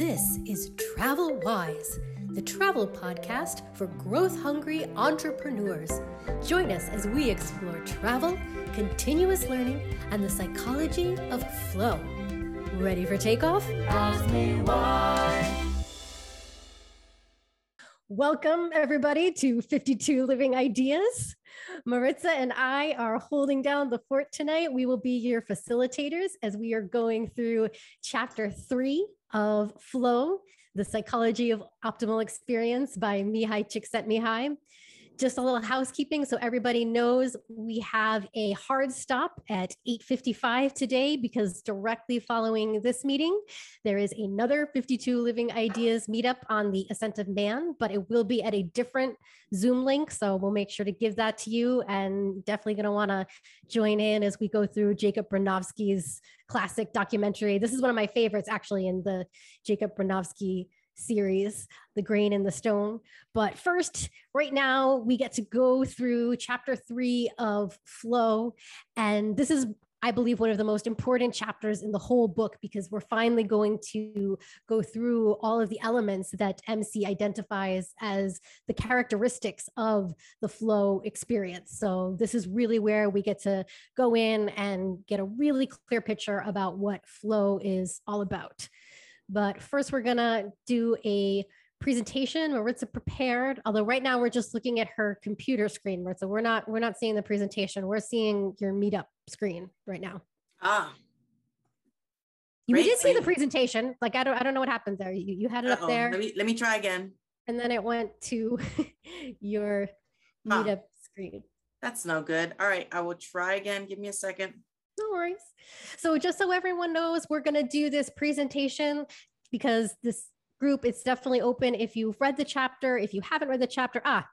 This is Travel Wise, the travel podcast for growth hungry entrepreneurs. Join us as we explore travel, continuous learning, and the psychology of flow. Ready for takeoff? Ask me why. Welcome, everybody, to 52 Living Ideas. Maritza and I are holding down the fort tonight. We will be your facilitators as we are going through chapter three of Flow, the Psychology of Optimal Experience by Mihaly Csikszentmihalyi just a little housekeeping. So everybody knows we have a hard stop at 8.55 today because directly following this meeting there is another 52 living ideas meetup on the ascent of man but it will be at a different zoom link. So we'll make sure to give that to you and definitely going to want to join in as we go through jacob bronowski's classic documentary. This is one of my favorites actually in the jacob bronowski series, The Grain in the Stone. But first, right now, we get to go through chapter three of Flow. And this is I believe one of the most important chapters in the whole book because we're finally going to go through all of the elements that MC identifies as the characteristics of the flow experience. So, this is really where we get to go in and get a really clear picture about what flow is all about. But first, we're gonna do a presentation. Maritza prepared, although right now we're just looking at her computer screen, Maritza. We're not we're not seeing the presentation. We're seeing your meetup screen right now. Ah. You did see the presentation. Like I don't I don't know what happened there. You you had it Uh-oh. up there. Let me let me try again. And then it went to your meetup screen. That's no good. All right, I will try again. Give me a second. No worries. So just so everyone knows, we're going to do this presentation because this group is definitely open. If you've read the chapter, if you haven't read the chapter, ah,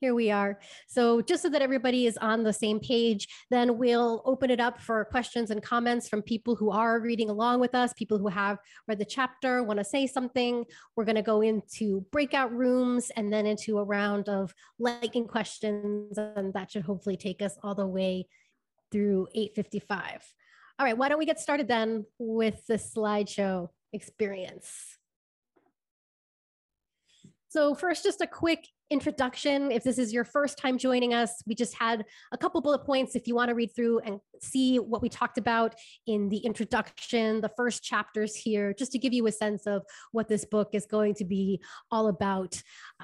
here we are. So just so that everybody is on the same page, then we'll open it up for questions and comments from people who are reading along with us, people who have read the chapter, want to say something. We're going to go into breakout rooms and then into a round of liking questions. And that should hopefully take us all the way through 855. All right, why don't we get started then with the slideshow experience. So first, just a quick introduction. If this is your first time joining us, we just had a couple bullet points if you want to read through and see what we talked about in the introduction, the first chapters here, just to give you a sense of what this book is going to be all about.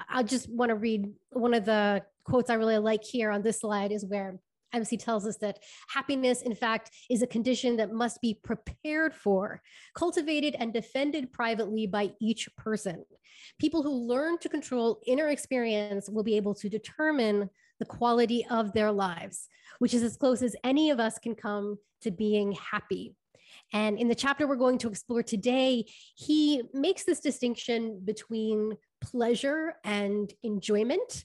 I just want to read one of the quotes I really like here on this slide is where MC tells us that happiness, in fact, is a condition that must be prepared for, cultivated, and defended privately by each person. People who learn to control inner experience will be able to determine the quality of their lives, which is as close as any of us can come to being happy. And in the chapter we're going to explore today, he makes this distinction between pleasure and enjoyment.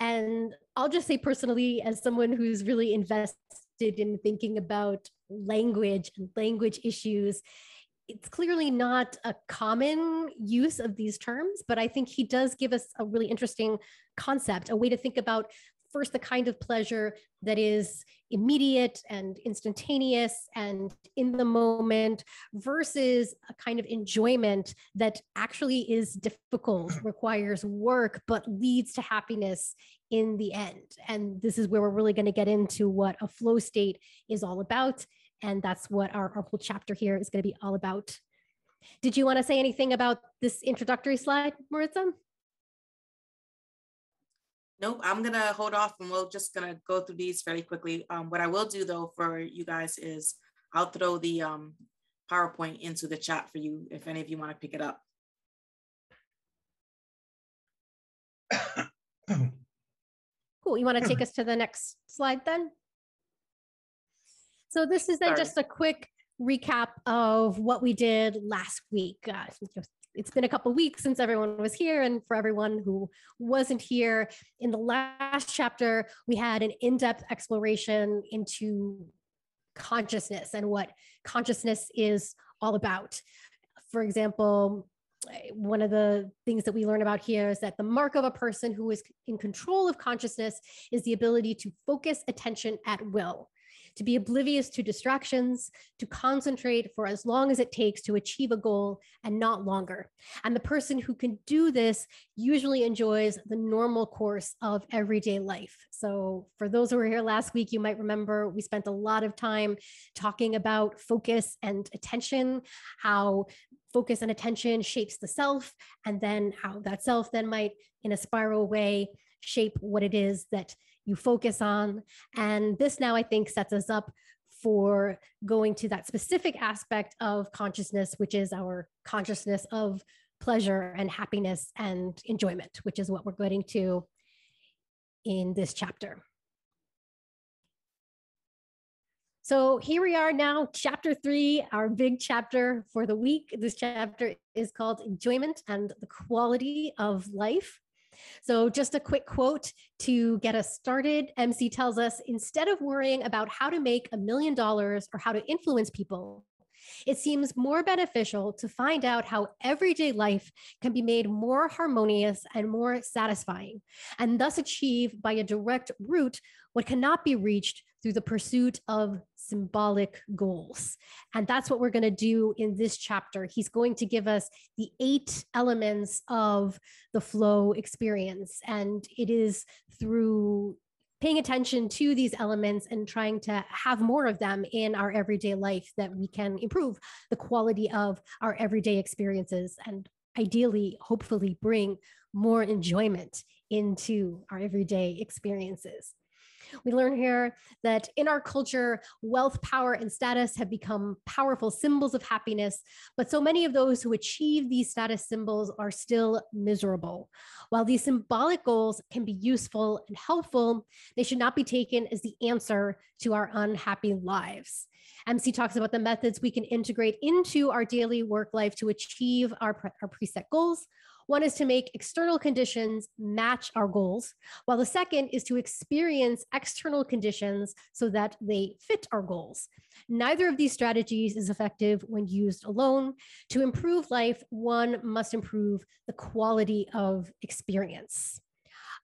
And I'll just say personally, as someone who's really invested in thinking about language and language issues, it's clearly not a common use of these terms, but I think he does give us a really interesting concept, a way to think about first the kind of pleasure that is immediate and instantaneous and in the moment versus a kind of enjoyment that actually is difficult, mm. requires work, but leads to happiness in the end. And this is where we're really going to get into what a flow state is all about. And that's what our, our whole chapter here is going to be all about. Did you want to say anything about this introductory slide, Maritza? Nope, I'm gonna hold off and we're just gonna go through these fairly quickly. Um, what I will do though for you guys is I'll throw the um, PowerPoint into the chat for you if any of you want to pick it up. cool. You want to take us to the next slide then? So this is then Sorry. just a quick recap of what we did last week. Uh, it's been a couple weeks since everyone was here and for everyone who wasn't here in the last chapter we had an in-depth exploration into consciousness and what consciousness is all about. For example one of the things that we learn about here is that the mark of a person who is in control of consciousness is the ability to focus attention at will to be oblivious to distractions, to concentrate for as long as it takes to achieve a goal and not longer. And the person who can do this usually enjoys the normal course of everyday life. So, for those who were here last week, you might remember we spent a lot of time talking about focus and attention, how focus and attention shapes the self, and then how that self then might, in a spiral way, shape what it is that you focus on. And this now, I think, sets us up for going to that specific aspect of consciousness, which is our consciousness of pleasure and happiness and enjoyment, which is what we're getting to in this chapter. So here we are now, chapter three, our big chapter for the week. This chapter is called Enjoyment and the Quality of Life. So, just a quick quote to get us started. MC tells us instead of worrying about how to make a million dollars or how to influence people, it seems more beneficial to find out how everyday life can be made more harmonious and more satisfying, and thus achieve by a direct route what cannot be reached through the pursuit of symbolic goals. And that's what we're going to do in this chapter. He's going to give us the eight elements of the flow experience. And it is through paying attention to these elements and trying to have more of them in our everyday life that we can improve the quality of our everyday experiences and ideally, hopefully, bring more enjoyment into our everyday experiences. We learn here that in our culture, wealth, power, and status have become powerful symbols of happiness, but so many of those who achieve these status symbols are still miserable. While these symbolic goals can be useful and helpful, they should not be taken as the answer to our unhappy lives. MC talks about the methods we can integrate into our daily work life to achieve our, our preset goals one is to make external conditions match our goals, while the second is to experience external conditions so that they fit our goals. Neither of these strategies is effective when used alone. To improve life, one must improve the quality of experience.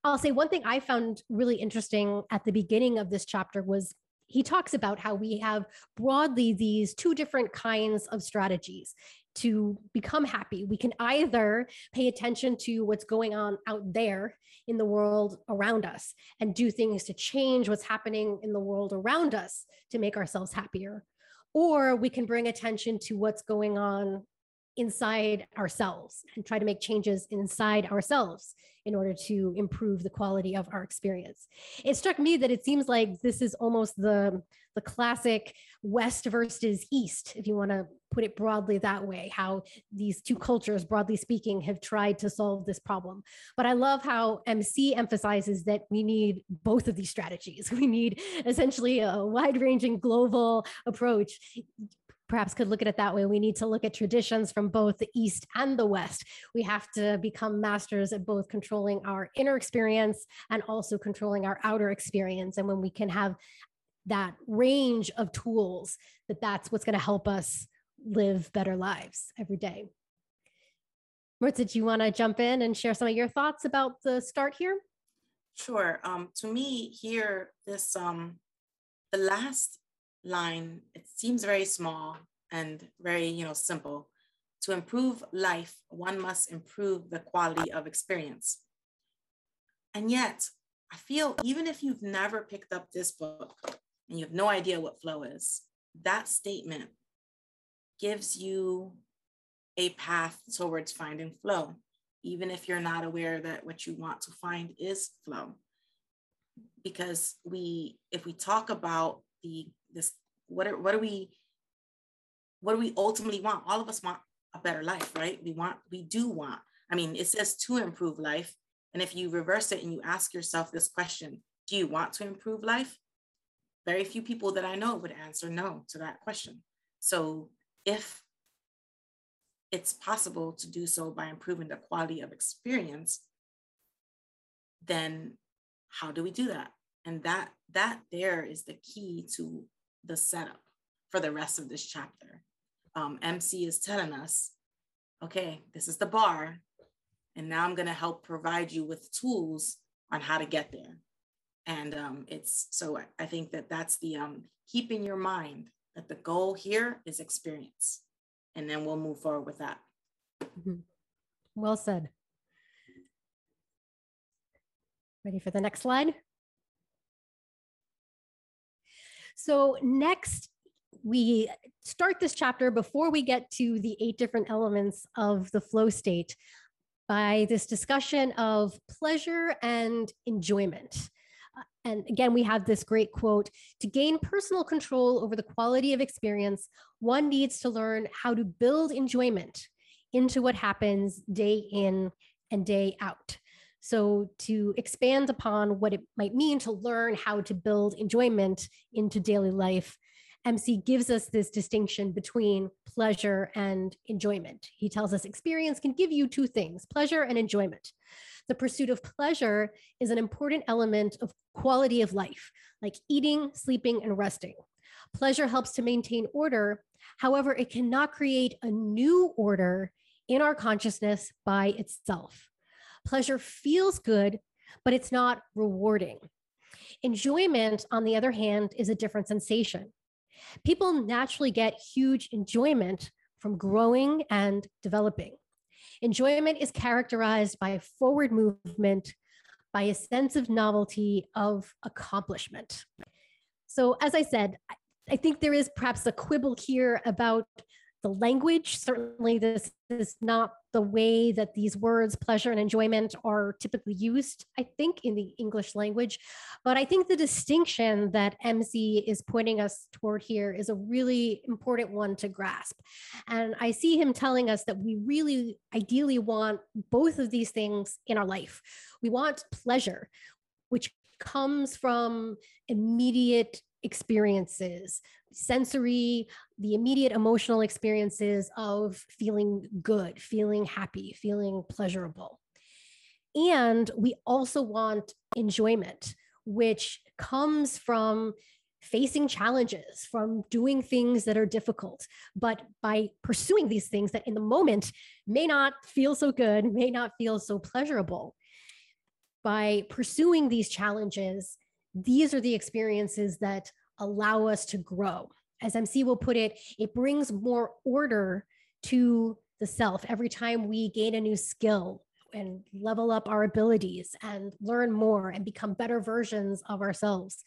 I'll say one thing I found really interesting at the beginning of this chapter was he talks about how we have broadly these two different kinds of strategies to become happy. We can either pay attention to what's going on out there in the world around us and do things to change what's happening in the world around us to make ourselves happier. Or we can bring attention to what's going on inside ourselves and try to make changes inside ourselves in order to improve the quality of our experience. It struck me that it seems like this is almost the the classic west versus east if you want to put it broadly that way how these two cultures broadly speaking have tried to solve this problem. But i love how mc emphasizes that we need both of these strategies. We need essentially a wide ranging global approach perhaps could look at it that way. We need to look at traditions from both the East and the West. We have to become masters at both controlling our inner experience and also controlling our outer experience. And when we can have that range of tools, that that's what's going to help us live better lives every day. Maritza, do you want to jump in and share some of your thoughts about the start here? Sure. Um, to me, here, this um, the last line, it seems very small and very, you know, simple. To improve life, one must improve the quality of experience. And yet, I feel even if you've never picked up this book and you have no idea what flow is, that statement gives you a path towards finding flow, even if you're not aware that what you want to find is flow. Because we, if we talk about the this what are, what do we what do we ultimately want? All of us want a better life right? We want we do want i mean it says to improve life. And if you reverse it and you ask yourself this question do you want to improve life? Very few people that i know would answer no to that question. So if it's possible to do so by improving the quality of experience then how do we do that? And that that there is the key to the setup for the rest of this chapter. Um, MC is telling us, okay, this is the bar. And now I'm going to help provide you with tools on how to get there. And um, it's so I think that that's the um, keep in your mind that the goal here is experience. And then we'll move forward with that. Mm-hmm. Well said. Ready for the next slide? So next, we start this chapter before we get to the eight different elements of the flow state by this discussion of pleasure and enjoyment. Uh, and again, we have this great quote to gain personal control over the quality of experience, one needs to learn how to build enjoyment into what happens day in and day out. So, to expand upon what it might mean to learn how to build enjoyment into daily life, MC gives us this distinction between pleasure and enjoyment. He tells us experience can give you two things pleasure and enjoyment. The pursuit of pleasure is an important element of quality of life, like eating, sleeping, and resting. Pleasure helps to maintain order. However, it cannot create a new order in our consciousness by itself. Pleasure feels good, but it's not rewarding. Enjoyment, on the other hand, is a different sensation. People naturally get huge enjoyment from growing and developing. Enjoyment is characterized by forward movement, by a sense of novelty, of accomplishment. So, as I said, I think there is perhaps a quibble here about the language. Certainly, this is not the way that these words, pleasure and enjoyment, are typically used, I think, in the English language. But I think the distinction that MC is pointing us toward here is a really important one to grasp. And I see him telling us that we really ideally want both of these things in our life. We want pleasure, which comes from immediate experiences, sensory, the immediate emotional experiences of feeling good, feeling happy, feeling pleasurable. And we also want enjoyment, which comes from facing challenges, from doing things that are difficult. But by pursuing these things that in the moment may not feel so good, may not feel so pleasurable, by pursuing these challenges, these are the experiences that allow us to grow. As MC will put it, it brings more order to the self every time we gain a new skill and level up our abilities and learn more and become better versions of ourselves.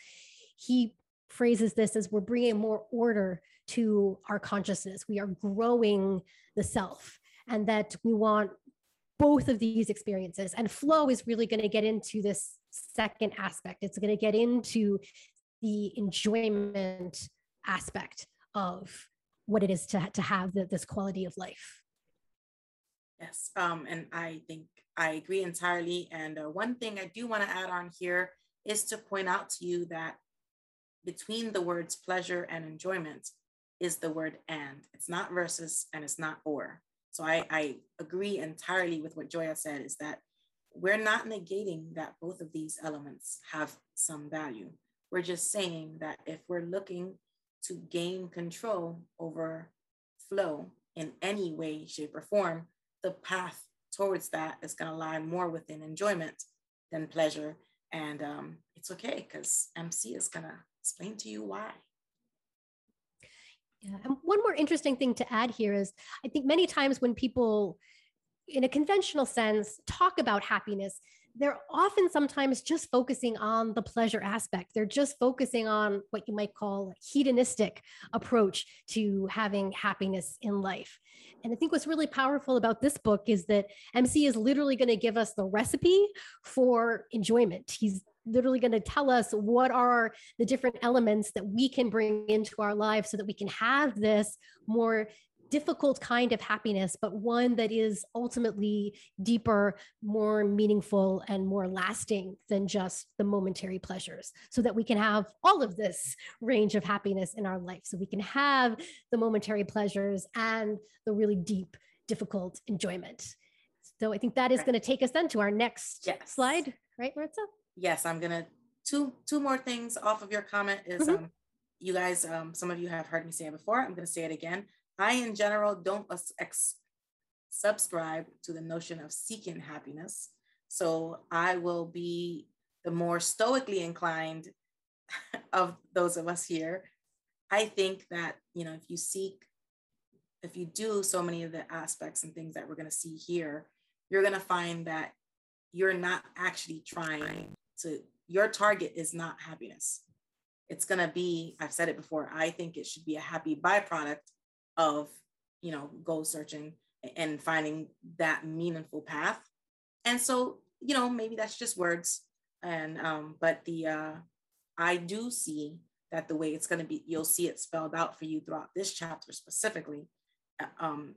He phrases this as we're bringing more order to our consciousness. We are growing the self, and that we want both of these experiences. And flow is really going to get into this second aspect. It's going to get into the enjoyment aspect of what it is to, to have the, this quality of life. Yes, um, and I think I agree entirely. And uh, one thing I do want to add on here is to point out to you that between the words pleasure and enjoyment is the word and. It's not versus and it's not or. So I, I agree entirely with what Joya said is that we're not negating that both of these elements have some value. We're just saying that if we're looking to gain control over flow in any way, shape, or form, the path towards that is going to lie more within enjoyment than pleasure. And um, it's okay because MC is going to explain to you why. Yeah. And one more interesting thing to add here is I think many times when people, in a conventional sense, talk about happiness, they're often sometimes just focusing on the pleasure aspect. They're just focusing on what you might call a hedonistic approach to having happiness in life. And I think what's really powerful about this book is that MC is literally going to give us the recipe for enjoyment. He's literally going to tell us what are the different elements that we can bring into our lives so that we can have this more difficult kind of happiness, but one that is ultimately deeper, more meaningful, and more lasting than just the momentary pleasures, so that we can have all of this range of happiness in our life. So we can have the momentary pleasures and the really deep, difficult enjoyment. So I think that is going to take us then to our next yes. slide, right, Maritza? Yes, I'm gonna two two more things off of your comment is mm-hmm. um you guys um some of you have heard me say it before. I'm gonna say it again. I in general don't ex- subscribe to the notion of seeking happiness. So I will be the more stoically inclined of those of us here, I think that, you know, if you seek, if you do so many of the aspects and things that we're going to see here, you're going to find that you're not actually trying to, your target is not happiness. It's going to be, I've said it before, I think it should be a happy byproduct of, you know, goal searching and finding that meaningful path. And so, you know, maybe that's just words. And, um, but the, uh, I do see that the way it's going to be, you'll see it spelled out for you throughout this chapter specifically. Uh, um,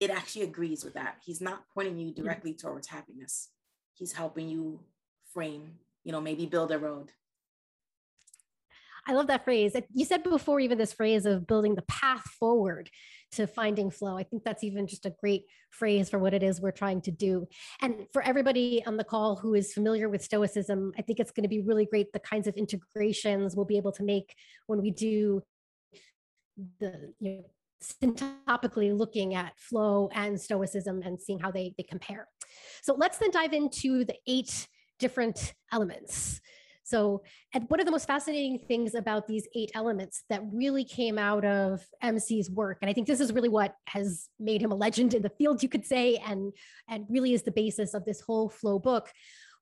it actually agrees with that. He's not pointing you mm-hmm. directly towards happiness. He's helping you frame, you know, maybe build a road. I love that phrase. You said before, even this phrase of building the path forward to finding flow. I think that's even just a great phrase for what it is we're trying to do. And for everybody on the call who is familiar with Stoicism, I think it's going to be really great the kinds of integrations we'll be able to make when we do the, you know, syntopically looking at flow and stoicism and seeing how they, they compare. So let's then dive into the eight different elements. So, and one of the most fascinating things about these eight elements that really came out of MC's work, and I think this is really what has made him a legend in the field, you could say, and and really is the basis of this whole flow book,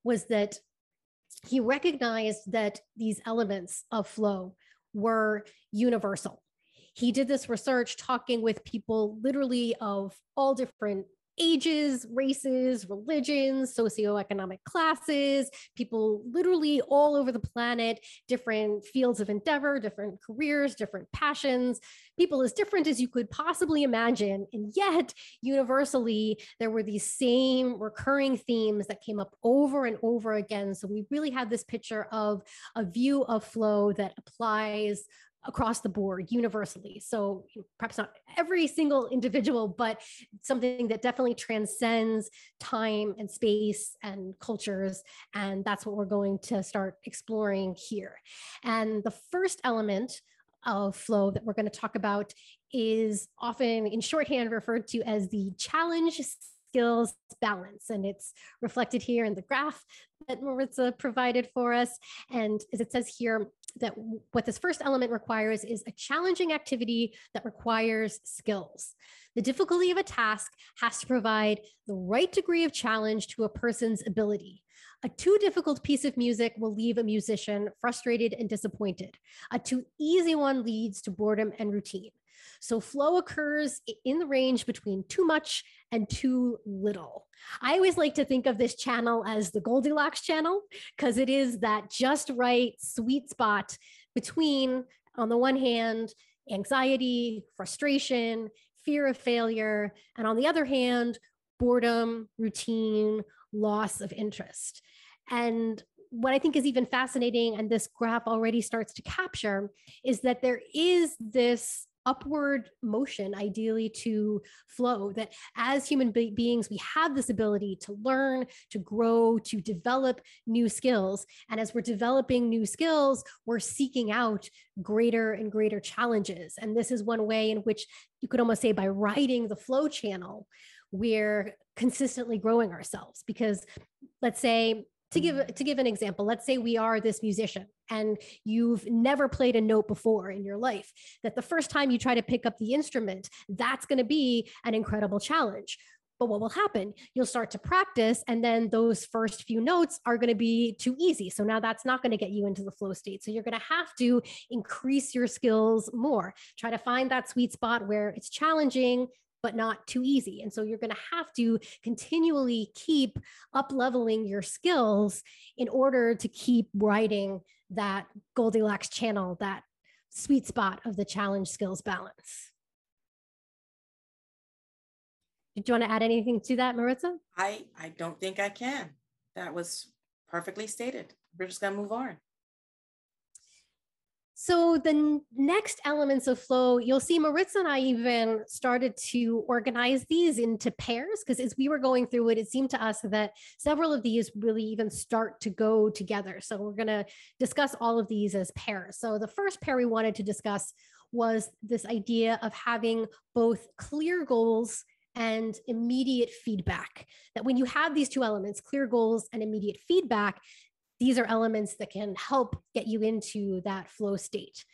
was that he recognized that these elements of flow were universal. He did this research talking with people literally of all different ages, races, religions, socioeconomic classes, people literally all over the planet, different fields of endeavor, different careers, different passions, people as different as you could possibly imagine. And yet, universally, there were these same recurring themes that came up over and over again. So we really had this picture of a view of flow that applies across the board universally. So perhaps not every single individual, but something that definitely transcends time and space and cultures. And that's what we're going to start exploring here. And the first element of flow that we're going to talk about is often in shorthand referred to as the challenge skills balance. And it's reflected here in the graph that Maritza provided for us. And as it says here, that what this first element requires is a challenging activity that requires skills. The difficulty of a task has to provide the right degree of challenge to a person's ability. A too difficult piece of music will leave a musician frustrated and disappointed. A too easy one leads to boredom and routine. So flow occurs in the range between too much and too little. I always like to think of this channel as the Goldilocks channel because it is that just right sweet spot between, on the one hand, anxiety, frustration, fear of failure, and on the other hand, boredom, routine, loss of interest. And what I think is even fascinating, and this graph already starts to capture, is that there is this upward motion ideally to flow that as human be- beings we have this ability to learn to grow to develop new skills. And as we're developing new skills we're seeking out greater and greater challenges. And this is one way in which you could almost say by riding the flow channel we're consistently growing ourselves. Because let's say to give to give an example let's say we are this musician and you've never played a note before in your life that the first time you try to pick up the instrument that's going to be an incredible challenge. But what will happen? You'll start to practice and then those first few notes are going to be too easy. So now that's not going to get you into the flow state. So you're going to have to increase your skills more. Try to find that sweet spot where it's challenging but not too easy. And so you're going to have to continually keep up leveling your skills in order to keep writing that Goldilocks channel, that sweet spot of the challenge skills balance. Did you want to add anything to that, Maritza? I, I don't think I can. That was perfectly stated. We're just going to move on. So the next elements of flow, you'll see Maritza and I even started to organize these into pairs because as we were going through it, it seemed to us that several of these really even start to go together. So we're going to discuss all of these as pairs. So the first pair we wanted to discuss was this idea of having both clear goals and immediate feedback. That when you have these two elements, clear goals and immediate feedback, these are elements that can help get you into that flow state.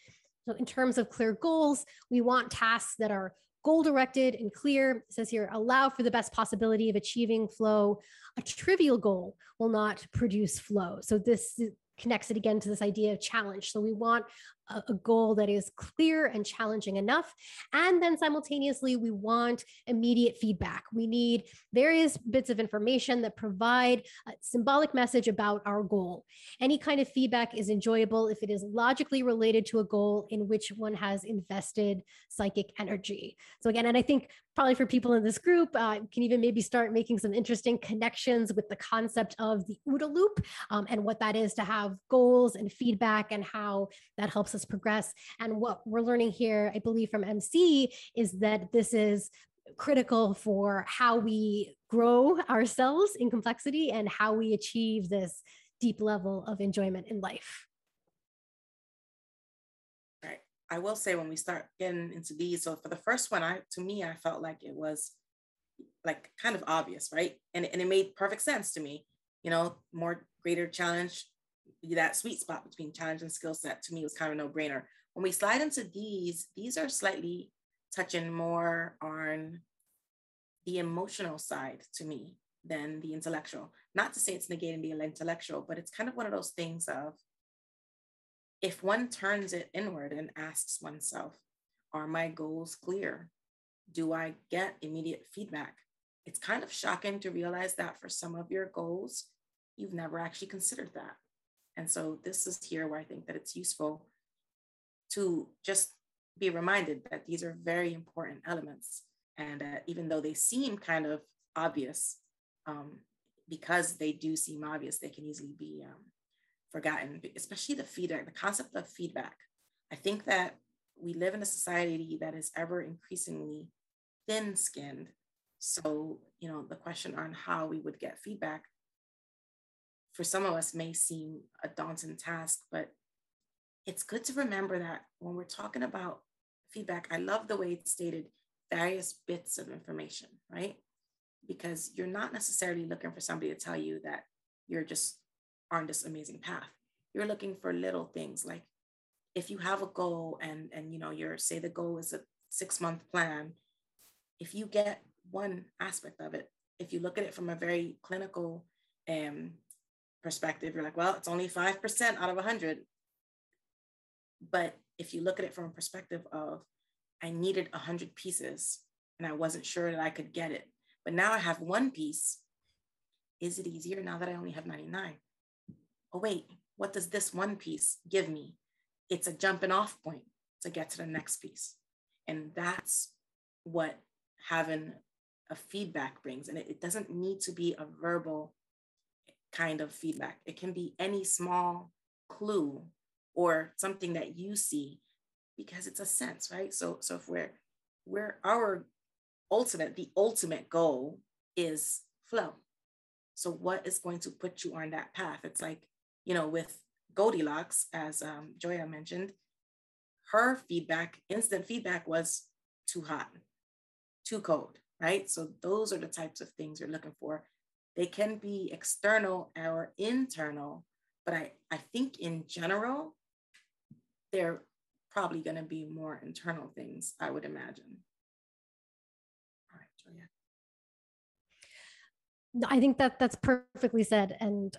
So in terms of clear goals, we want tasks that are goal directed and clear. It says here, allow for the best possibility of achieving flow. A trivial goal will not produce flow. So this connects it again to this idea of challenge. So we want a, goal that is clear and challenging enough. And then simultaneously, we want immediate feedback. We need various bits of information that provide a symbolic message about our goal. Any kind of feedback is enjoyable if it is logically related to a goal in which one has invested psychic energy. So again, and I think probably for people in this group uh, can even maybe start making some interesting connections with the concept of the OODA loop um, and what that is to have goals and feedback and how that helps us progress. And what we're learning here, I believe from MC, is that this is critical for how we grow ourselves in complexity and how we achieve this deep level of enjoyment in life. I will say when we start getting into these, so for the first one, I to me, I felt like it was like kind of obvious, right? And, and it made perfect sense to me. You know, more greater challenge, that sweet spot between challenge and skill set to me was kind of no brainer. When we slide into these, these are slightly touching more on the emotional side to me than the intellectual. Not to say it's negating the intellectual, but it's kind of one of those things of if one turns it inward and asks oneself, are my goals clear? Do I get immediate feedback? It's kind of shocking to realize that for some of your goals, you've never actually considered that. And so this is here where I think that it's useful to just be reminded that these are very important elements. And uh, even though they seem kind of obvious, um, because they do seem obvious, they can easily be um, forgotten, especially the feedback, the concept of feedback. I think that we live in a society that is ever increasingly thin skinned. So, you know, the question on how we would get feedback for some of us may seem a daunting task, but it's good to remember that when we're talking about feedback, I love the way it's stated various bits of information, right? Because you're not necessarily looking for somebody to tell you that you're just on this amazing path. You're looking for little things like if you have a goal and and you know you're say the goal is a six month plan, if you get one aspect of it, if you look at it from a very clinical um, perspective, you're like, well, it's only 5% out of 100. But if you look at it from a perspective of, I needed 100 pieces and I wasn't sure that I could get it, but now I have one piece. Is it easier now that I only have 99? Oh, wait, what does this one piece give me? It's a jumping off point to get to the next piece. And that's what having a feedback brings. And it, it doesn't need to be a verbal kind of feedback. It can be any small clue or something that you see because it's a sense, right? So, so if we're, we're our ultimate, the ultimate goal is flow. So what is going to put you on that path? It's like, you know, with Goldilocks, as um, Joya mentioned, her feedback, instant feedback was too hot, too cold, right? So those are the types of things you're looking for they can be external or internal, but I, I think in general, they're probably going to be more internal things, I would imagine. All right, Julia. I think that that's perfectly said. And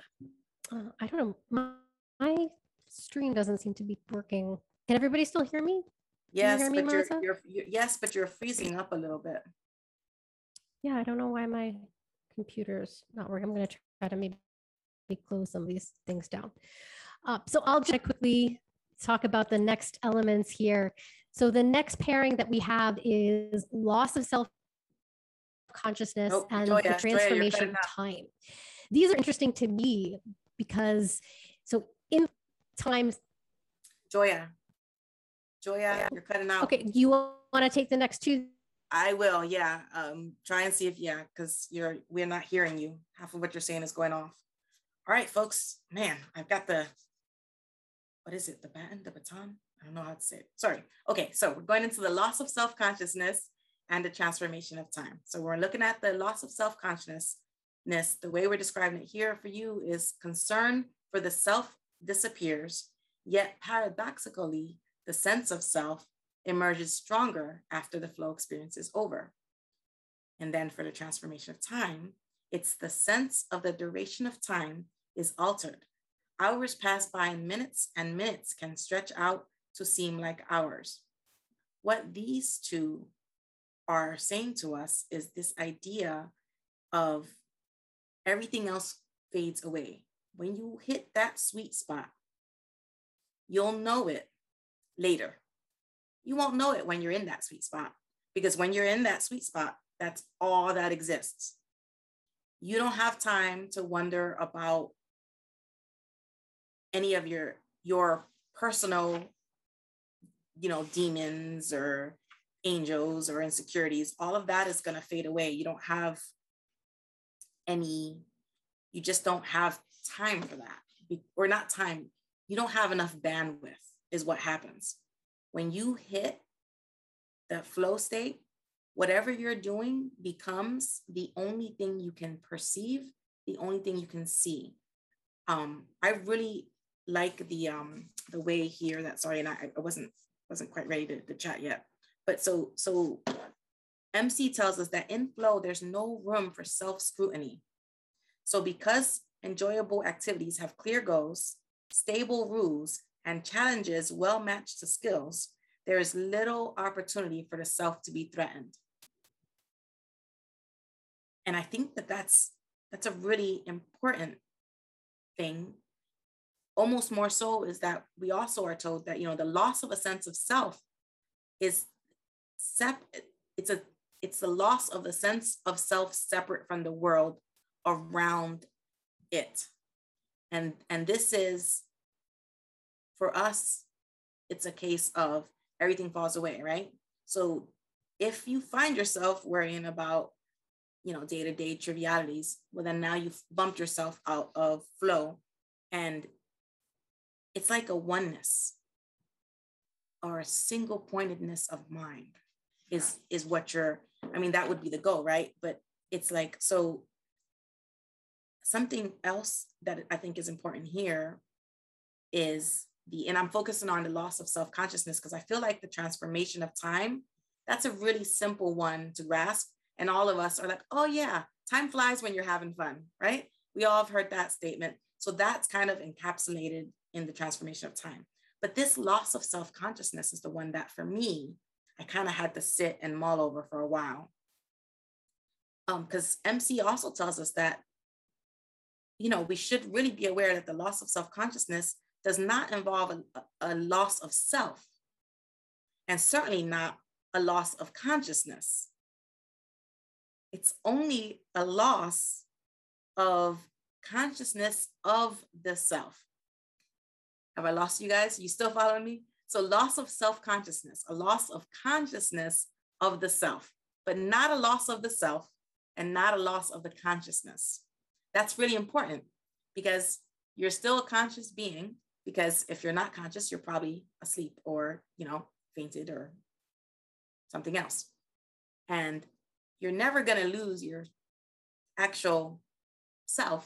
uh, I don't know, my, my, stream doesn't seem to be working. Can everybody still hear me? Yes, you me, but you're, you're, you're, yes, but you're freezing up a little bit. Yeah, I don't know why my computer's not working. I'm going to try to maybe close some of these things down. Uh, so I'll just quickly talk about the next elements here. So the next pairing that we have is loss of self consciousness oh, and Joya, the transformation Joya, time. These are interesting to me because so in times Joya, Joya, you're cutting out. Okay, you want to take the next two I will, yeah. Um, try and see if yeah, because you're we're not hearing you. Half of what you're saying is going off. All right, folks. Man, I've got the what is it? The baton, the baton? I don't know how to say it. Sorry. Okay, so we're going into the loss of self-consciousness and the transformation of time. So we're looking at the loss of self-consciousness. The way we're describing it here for you is concern for the self disappears, yet paradoxically, the sense of self emerges stronger after the flow experience is over. And then for the transformation of time, it's the sense of the duration of time is altered. Hours pass by in minutes, and minutes can stretch out to seem like hours. What these two are saying to us is this idea of everything else fades away. When you hit that sweet spot, you'll know it later. You won't know it when you're in that sweet spot because when you're in that sweet spot, that's all that exists. You don't have time to wonder about any of your your personal you know demons or angels or insecurities all of that is going to fade away you don't have any you just don't have time for that. Or not time you don't have enough bandwidth is what happens. When you hit the flow state whatever you're doing becomes the only thing you can perceive the only thing you can see. Um, i really like the um the way here that sorry and i, I wasn't wasn't quite ready to, to chat yet. But so so mc tells us that in flow there's no room for self-scrutiny. So because enjoyable activities have clear goals stable rules and challenges well matched to skills there is little opportunity for the self to be threatened. And i think that that's that's a really important thing. Almost more so is that we also are told that you know the loss of a sense of self is sep- it's a it's the loss of the sense of self separate from the world around it. And and this is for us it's a case of everything falls away right? So if you find yourself worrying about you know day-to-day trivialities well then now you've bumped yourself out of flow. And it's like a oneness or a single pointedness of mind is is what you're i mean that would be the goal right? But it's like so something else that i think is important here is the and i'm focusing on the loss of self-consciousness because i feel like the transformation of time that's a really simple one to grasp. And all of us are like oh yeah time flies when you're having fun right? We all have heard that statement. So that's kind of encapsulated in the transformation of time. But this loss of self consciousness is the one that for me, I kind of had to sit and mull over for a while. Because um, MC also tells us that, you know, we should really be aware that the loss of self consciousness does not involve a, a loss of self, and certainly not a loss of consciousness. It's only a loss of consciousness of the self. Have I lost you guys? You still following me? So, loss of self consciousness, a loss of consciousness of the self, but not a loss of the self and not a loss of the consciousness. That's really important because you're still a conscious being. Because if you're not conscious, you're probably asleep or, you know, fainted or something else. And you're never going to lose your actual self.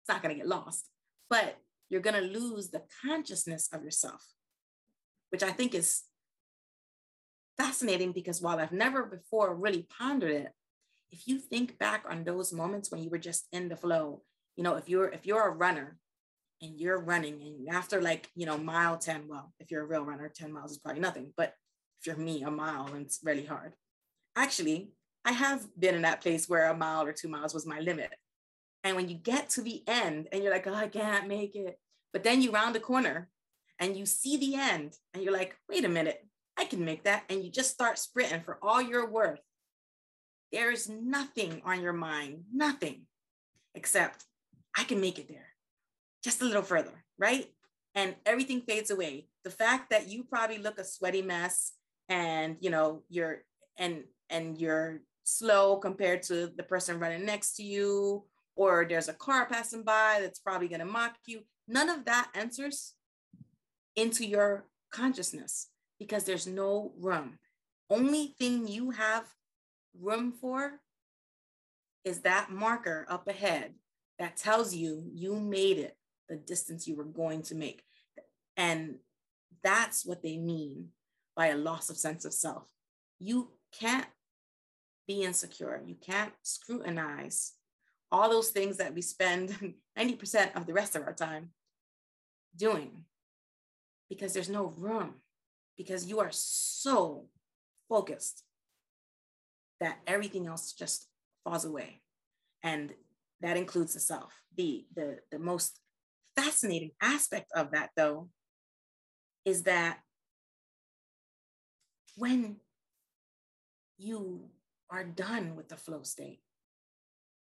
It's not going to get lost, but you're going to lose the consciousness of yourself, which I think is fascinating because while I've never before really pondered it, if you think back on those moments when you were just in the flow, you know, if you're if you're a runner and you're running and after like, you know, mile 10, well, if you're a real runner, 10 miles is probably nothing, but if you're me, a mile and it's really hard. Actually, I have been in that place where a mile or two miles was my limit. And when you get to the end and you're like, oh, I can't make it. But then you round the corner and you see the end and you're like, wait a minute, I can make that. And you just start sprinting for all your worth. There is nothing on your mind, nothing except I can make it there just a little further, right? And everything fades away. The fact that you probably look a sweaty mess and you know you're and and you're slow compared to the person running next to you or there's a car passing by that's probably going to mock you. None of that enters into your consciousness because there's no room. Only thing you have room for is that marker up ahead that tells you you made it. the distance you were going to make. And that's what they mean by a loss of sense of self. You can't be insecure. You can't scrutinize all those things that we spend 90% of the rest of our time doing because there's no room, because you are so focused that everything else just falls away. And that includes the self. The, the, the most fascinating aspect of that, though, is that when you are done with the flow state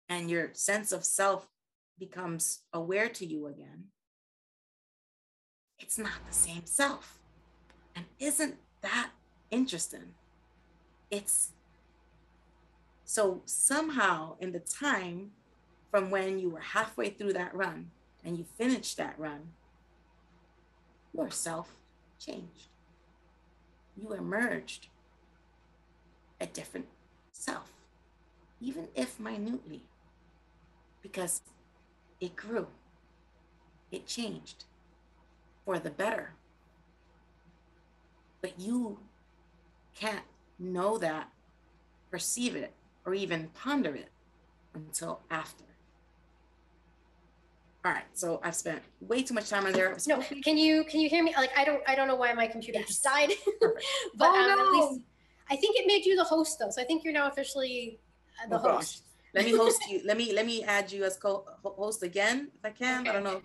and your sense of self becomes aware to you again, it's not the same self. And isn't that interesting? It's so somehow in the time from when you were halfway through that run and you finished that run, your self changed. You emerged a different self, even if minutely, because it grew, it changed for the better. But you can't know that, perceive it, or even ponder it until after. All right, so I've spent way too much time on there. No, can you can you hear me? Like I don't I don't know why my computer yes. just died, but oh, um, no. at least I think it made you the host though, so I think you're now officially uh, the oh, host. Gosh. Let me host you. Let me let me add you as co-host again if I can. Okay. I don't know,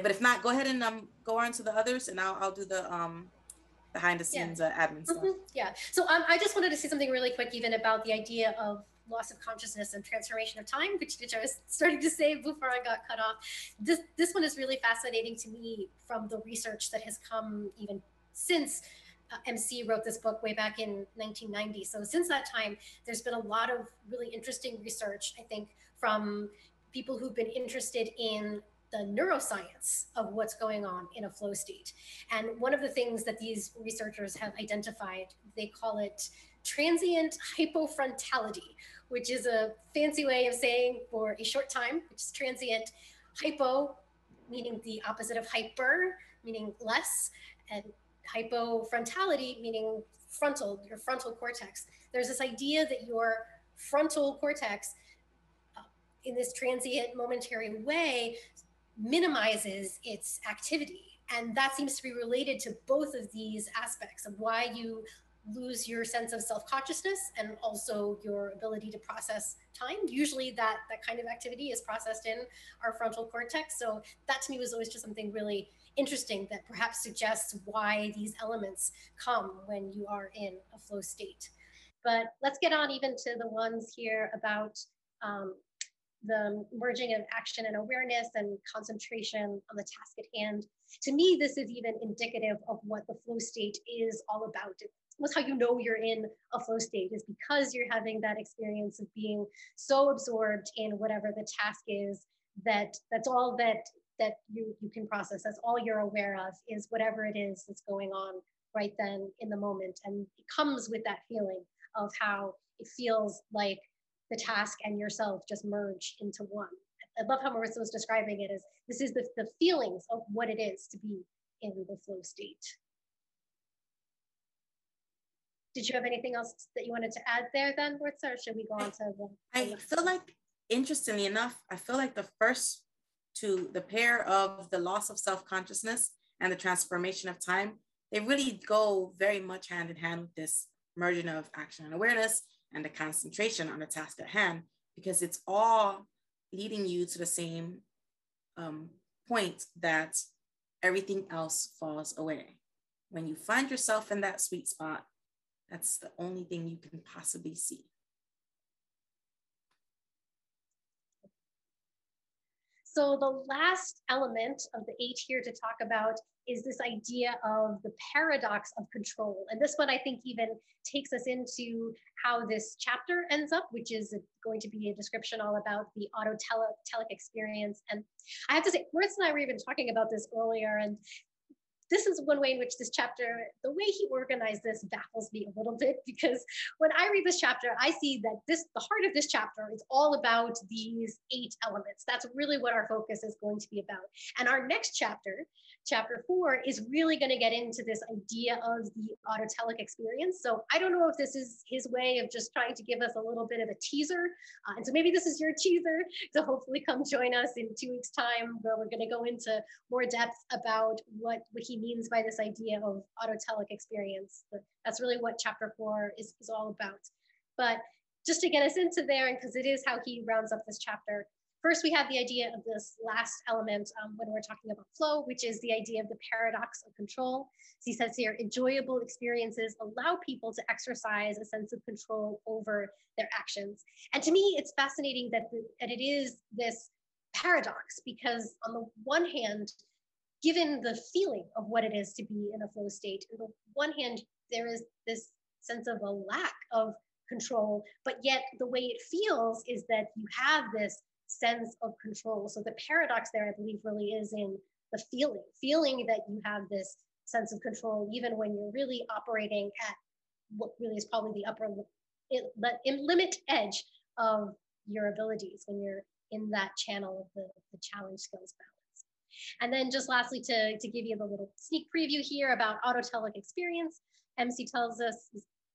but if not, go ahead and um go on to the others, and I'll I'll do the um behind the scenes yeah. uh, admin stuff. Mm-hmm. Yeah. So um, I just wanted to say something really quick, even about the idea of loss of consciousness and transformation of time, which, which I was starting to say before I got cut off. This this one is really fascinating to me from the research that has come even since uh, MC wrote this book way back in 1990. So since that time, there's been a lot of really interesting research, I think, from people who've been interested in the neuroscience of what's going on in a flow state. And one of the things that these researchers have identified, they call it transient hypofrontality, which is a fancy way of saying for a short time, which is transient. Hypo, meaning the opposite of hyper, meaning less, and hypofrontality, meaning frontal, your frontal cortex. There's this idea that your frontal cortex, uh, in this transient, momentary way, minimizes its activity. And that seems to be related to both of these aspects of why you lose your sense of self-consciousness and also your ability to process time. Usually that that kind of activity is processed in our frontal cortex. So that to me was always just something really interesting that perhaps suggests why these elements come when you are in a flow state. But let's get on even to the ones here about um, the merging of action and awareness and concentration on the task at hand. To me, this is even indicative of what the flow state is all about. It's how you know you're in a flow state is because you're having that experience of being so absorbed in whatever the task is that that's all that that you you can process. That's all you're aware of is whatever it is that's going on right then in the moment. And it comes with that feeling of how it feels like the task and yourself just merge into one. I love how Maritza was describing it as this is the, the feelings of what it is to be in the flow state. Did you have anything else that you wanted to add there then, Maritza, or should we go on to the? I feel like, interestingly enough, I feel like the first to the pair of the loss of self-consciousness and the transformation of time, they really go very much hand in hand with this merging of action and awareness and the concentration on the task at hand because it's all leading you to the same um, point that everything else falls away. When you find yourself in that sweet spot, that's the only thing you can possibly see. So the last element of the eight here to talk about is this idea of the paradox of control. And this one I think even takes us into how this chapter ends up, which is going to be a description all about the autotelic experience. And I have to say, Maritza and I were even talking about this earlier, and this is one way in which this chapter, the way he organized this baffles me a little bit because when I read this chapter, I see that this, the heart of this chapter is all about these eight elements. That's really what our focus is going to be about. And our next chapter, chapter four, is really going to get into this idea of the autotelic experience. So I don't know if this is his way of just trying to give us a little bit of a teaser. Uh, and so maybe this is your teaser to hopefully come join us in two weeks' time, where we're going to go into more depth about what, what he means by this idea of autotelic experience. That's really what chapter four is, is all about. But just to get us into there, and because it is how he rounds up this chapter, First, we have the idea of this last element um, when we're talking about flow, which is the idea of the paradox of control. So he says here, enjoyable experiences allow people to exercise a sense of control over their actions. And to me, it's fascinating that, the, that it is this paradox because on the one hand, given the feeling of what it is to be in a flow state, on the one hand, there is this sense of a lack of control, but yet the way it feels is that you have this sense of control. So the paradox there, I believe, really is in the feeling, feeling that you have this sense of control, even when you're really operating at what really is probably the upper limit edge of your abilities when you're in that channel of the, the challenge skills balance. And then just lastly, to, to give you the little sneak preview here about autotelic experience, MC tells us,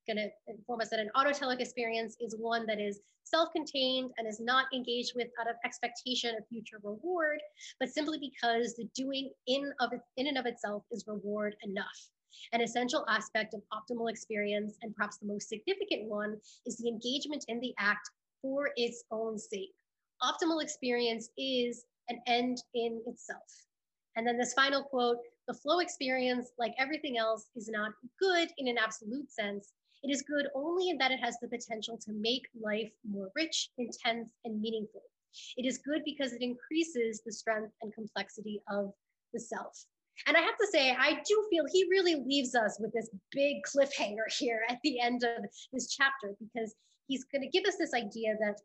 going to inform us that an autotelic experience is one that is self-contained and is not engaged with out of expectation of future reward, but simply because the doing in of in and of itself is reward enough. An essential aspect of optimal experience, and perhaps the most significant one, is the engagement in the act for its own sake. Optimal experience is an end in itself. And then this final quote the flow experience, like everything else, is not good in an absolute sense, it is good only in that it has the potential to make life more rich, intense, and meaningful. It is good because it increases the strength and complexity of the self. And I have to say, I do feel he really leaves us with this big cliffhanger here at the end of this chapter because he's going to give us this idea that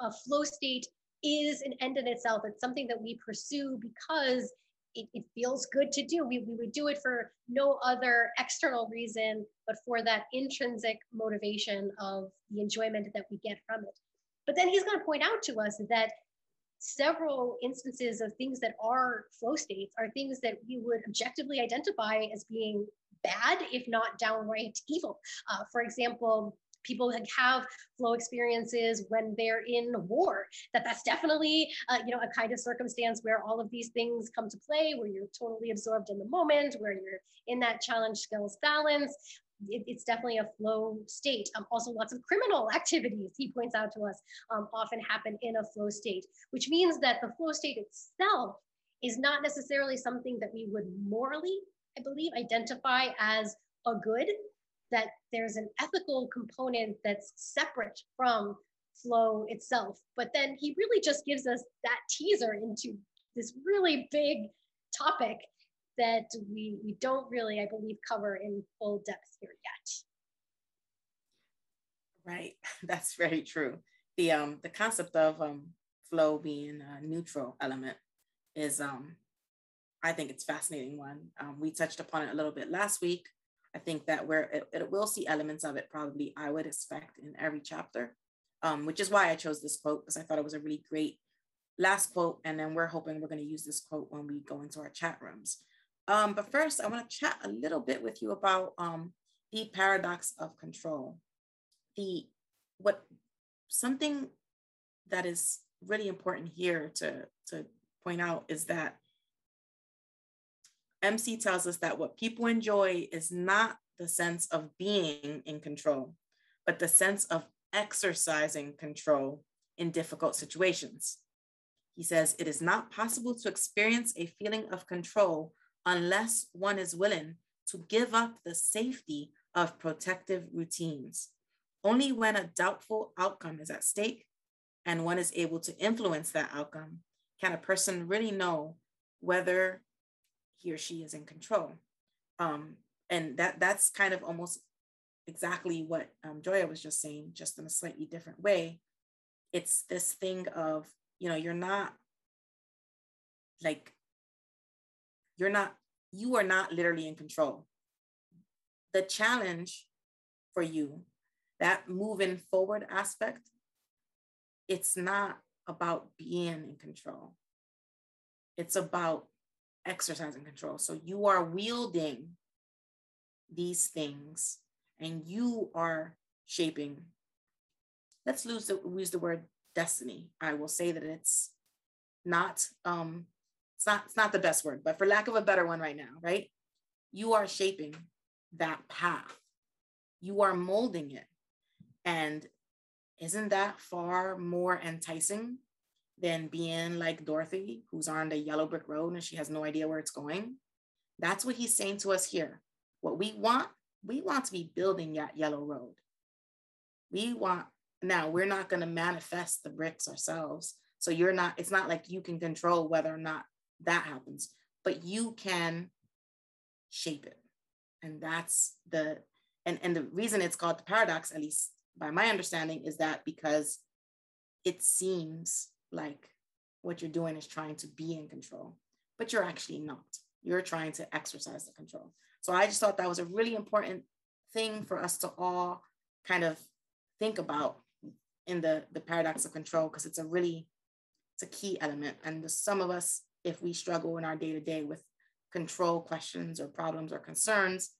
a flow state is an end in itself. It's something that we pursue because it, it, feels good to do. We, we would do it for no other external reason, but for that intrinsic motivation of the enjoyment that we get from it. But then he's going to point out to us that several instances of things that are flow states are things that we would objectively identify as being bad, if not downright evil. Uh, for example, people have flow experiences when they're in war that that's definitely uh, you know a kind of circumstance where all of these things come to play where you're totally absorbed in the moment where you're in that challenge skills balance it, it's definitely a flow state. Um, also, lots of criminal activities, he points out to us, um, often happen in a flow state, which means that the flow state itself is not necessarily something that we would morally, I believe, identify as a good, that there's an ethical component that's separate from flow itself. But then he really just gives us that teaser into this really big topic that we, we don't really, I believe, cover in full depth here yet. Right, that's very true. The um the concept of um flow being a neutral element is um I think it's fascinating one. Um, we touched upon it a little bit last week I think that where it, it will see elements of it probably I would expect in every chapter, um, which is why I chose this quote because I thought it was a really great last quote. And then we're hoping we're going to use this quote when we go into our chat rooms. Um, but first, I want to chat a little bit with you about um, the paradox of control. The what something that is really important here to, to point out is that MC tells us that what people enjoy is not the sense of being in control, but the sense of exercising control in difficult situations. He says it is not possible to experience a feeling of control unless one is willing to give up the safety of protective routines. Only when a doubtful outcome is at stake and one is able to influence that outcome can a person really know whether he or she is in control. Um, and that that's kind of almost exactly what um, Joya was just saying, just in a slightly different way. It's this thing of, you know, you're not like, you're not you are not literally in control. The challenge for you, that moving forward aspect, it's not about being in control. It's about exercising control. So you are wielding these things and you are shaping. Let's lose the, use the word destiny. I will say that it's not um it's not it's not the best word, but for lack of a better one right now, right? You are shaping that path. You are molding it. And isn't that far more enticing than being like Dorothy, who's on the yellow brick road and she has no idea where it's going? That's what he's saying to us here. What we want, we want to be building that yellow road. We want, now we're not going to manifest the bricks ourselves. So you're not, it's not like you can control whether or not that happens, but you can shape it. And that's the, and, and the reason it's called the paradox, at least by my understanding, is that because it seems like what you're doing is trying to be in control, but you're actually not. You're trying to exercise the control. So I just thought that was a really important thing for us to all kind of think about in the, the paradox of control, because it's a really, it's a key element. And the, some of us, if we struggle in our day to day with control questions or problems or concerns,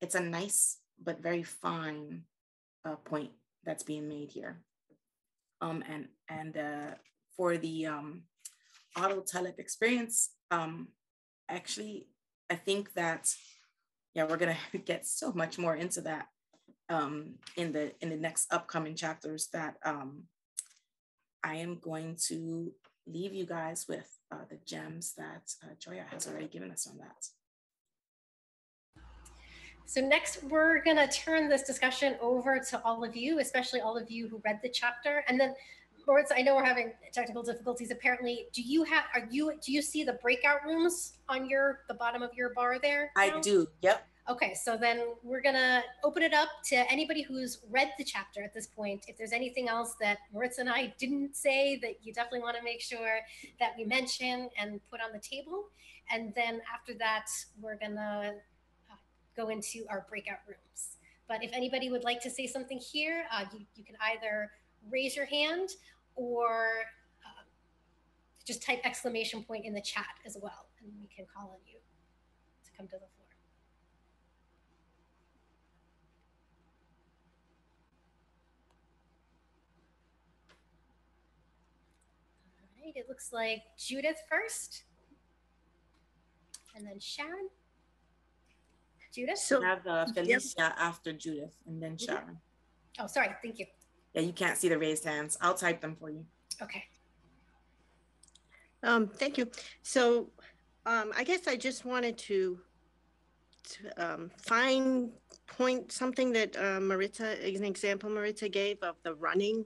it's a nice but very fine uh, point that's being made here. Um, and and uh, for the um, autotelic experience, um, actually, I think that yeah, we're gonna get so much more into that um, in the in the next upcoming chapters that um, I am going to leave you guys with uh, the gems that uh, Joya has already given us on that. So next, we're going to turn this discussion over to all of you, especially all of you who read the chapter. And then, Maritza, I know we're having technical difficulties. Apparently, do you have? Are you? Do you see the breakout rooms on your the bottom of your bar there? I do. Yep. Okay, so then we're gonna open it up to anybody who's read the chapter at this point. If there's anything else that Maritza and I didn't say that you definitely want to make sure that we mention and put on the table. And then after that, we're gonna uh, go into our breakout rooms. But if anybody would like to say something here, uh, you, you can either raise your hand or uh, just type exclamation point in the chat as well, and we can call on you to come to the floor. Right, it looks like Judith first, and then Sharon. Judith? So have uh, Felicia yep. after Judith and then. Sharon. Oh, sorry. Thank you. Yeah, you can't see the raised hands. I'll type them for you. Okay. Um, thank you. So um, I guess I just wanted to, to um, fine point something that uh, Maritza, an example Maritza gave of the running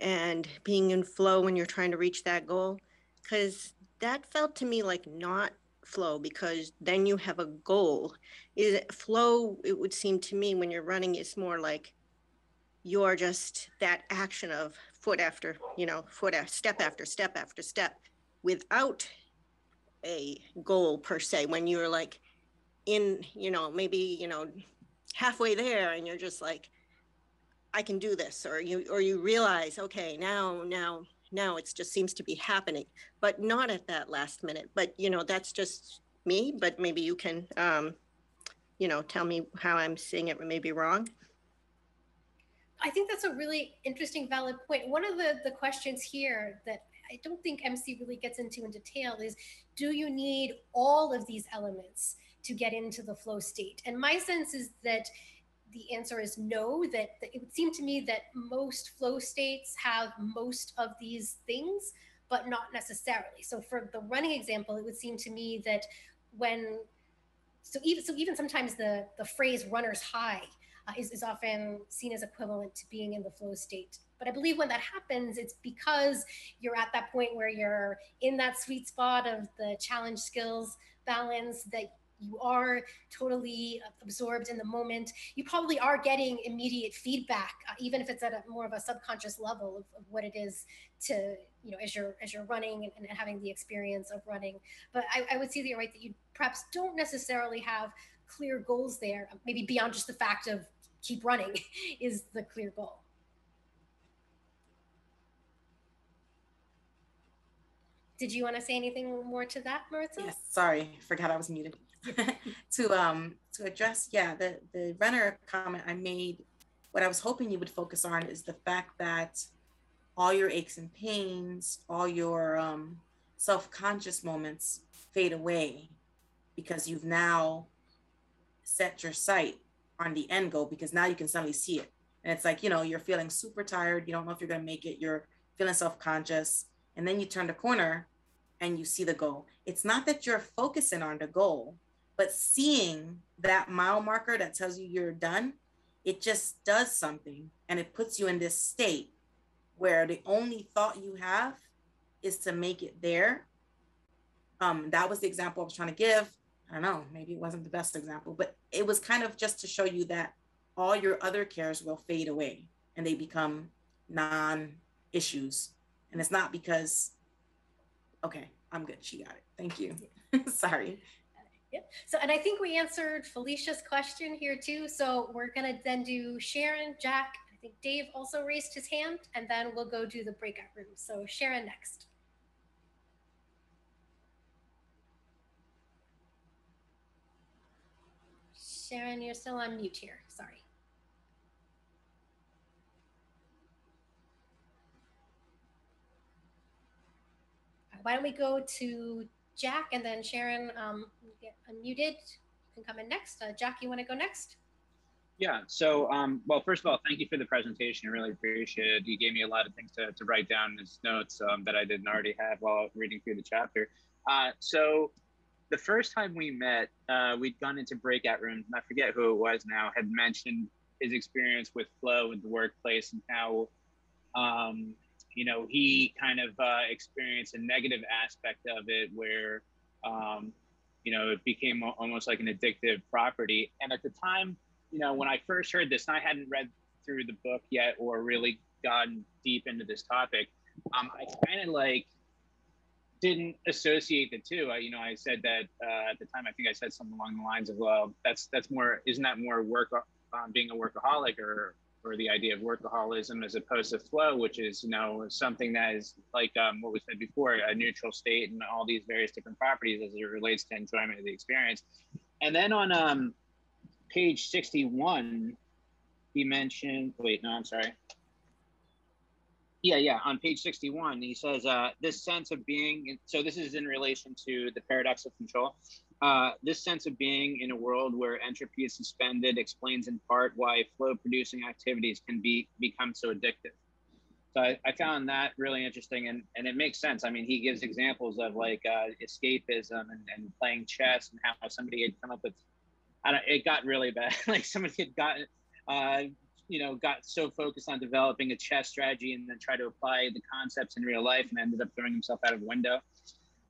and being in flow when you're trying to reach that goal because that felt to me like not flow because then you have a goal. Is it flow it would seem to me when you're running it's more like you're just that action of foot after you know foot after step after step after step without a goal per se. When you're like in you know maybe you know halfway there and you're just like I can do this, or you or you realize, okay, now now now it just seems to be happening, but not at that last minute. But you know, that's just me. But maybe you can, um, you know, tell me how I'm seeing it. Maybe wrong. I think that's a really interesting, valid point. One of the the questions here that I don't think MC really gets into in detail is, do you need all of these elements to get into the flow state? And my sense is that the answer is no, that, that it would seem to me that most flow states have most of these things, but not necessarily. So for the running example, it would seem to me that when so even so even sometimes the the phrase runner's high uh, is, is often seen as equivalent to being in the flow state but i believe when that happens it's because you're at that point where you're in that sweet spot of the challenge skills balance that you are totally absorbed in the moment. You probably are getting immediate feedback, uh, even if it's at a more of a subconscious level of, of, what it is to, you know, as you're as you're running and, and having the experience of running. But I, I would say that you're right that you perhaps don't necessarily have clear goals there, maybe beyond just the fact of keep running is the clear goal. Did you want to say anything more to that, Maritza? Yes, sorry, forgot I was muted. to um to address, yeah, the the runner comment I made, what I was hoping you would focus on is the fact that all your aches and pains, all your um self-conscious moments fade away because you've now set your sight on the end goal because now you can suddenly see it. And it's like, you know, you're feeling super tired, you don't know if you're going to make it, you're feeling self-conscious, and then you turn the corner and you see the goal. It's not that you're focusing on the goal, but seeing that mile marker that tells you you're done, it just does something and it puts you in this state where the only thought you have is to make it there. Um, that was the example I was trying to give. I don't know, maybe it wasn't the best example, but it was kind of just to show you that all your other cares will fade away and they become non issues. And it's not because Okay, I'm good. She got it. Thank you. Sorry. Yep. So, and I think we answered Felicia's question here too. So we're gonna then do Sharon, Jack. I think Dave also raised his hand, and then we'll go do the breakout room. So Sharon next. Sharon, you're still on mute here. Sorry. why don't we go to Jack and then Sharon um, get unmuted. You can come in next. Uh, Jack, you want to go next? Yeah. So, um, well, first of all, thank you for the presentation. I really appreciate it. You gave me a lot of things to, to write down as notes um, that I didn't already have while reading through the chapter. Uh, so, the first time we met, uh, we'd gone into breakout rooms, and I forget who it was now, had mentioned his experience with flow in the workplace and how um, you know, he kind of uh, experienced a negative aspect of it where, um, you know, it became almost like an addictive property. And at the time, you know, when I first heard this, and I hadn't read through the book yet or really gotten deep into this topic, um, I kind of like didn't associate the two. I, you know, I said that uh, at the time. I think I said something along the lines of, "Well, that's that's more. Isn't that more work um, being a workaholic or or the idea of workaholism as opposed to flow, which is, you know, something that is like um, what we said before, a neutral state and all these various different properties as it relates to enjoyment of the experience. And then on um, page 61, he mentioned, wait, no, I'm sorry. Yeah, yeah, on page 61, he says, uh, this sense of being, so this is in relation to the paradox of control. Uh, this sense of being in a world where entropy is suspended explains in part why flow producing activities can be become so addictive. So I, I, found that really interesting and, and it makes sense. I mean, he gives examples of like uh, escapism and, and playing chess and how somebody had come up with, I don't, it got really bad. like somebody had gotten, uh, you know, got so focused on developing a chess strategy and then try to apply the concepts in real life and ended up throwing himself out of a window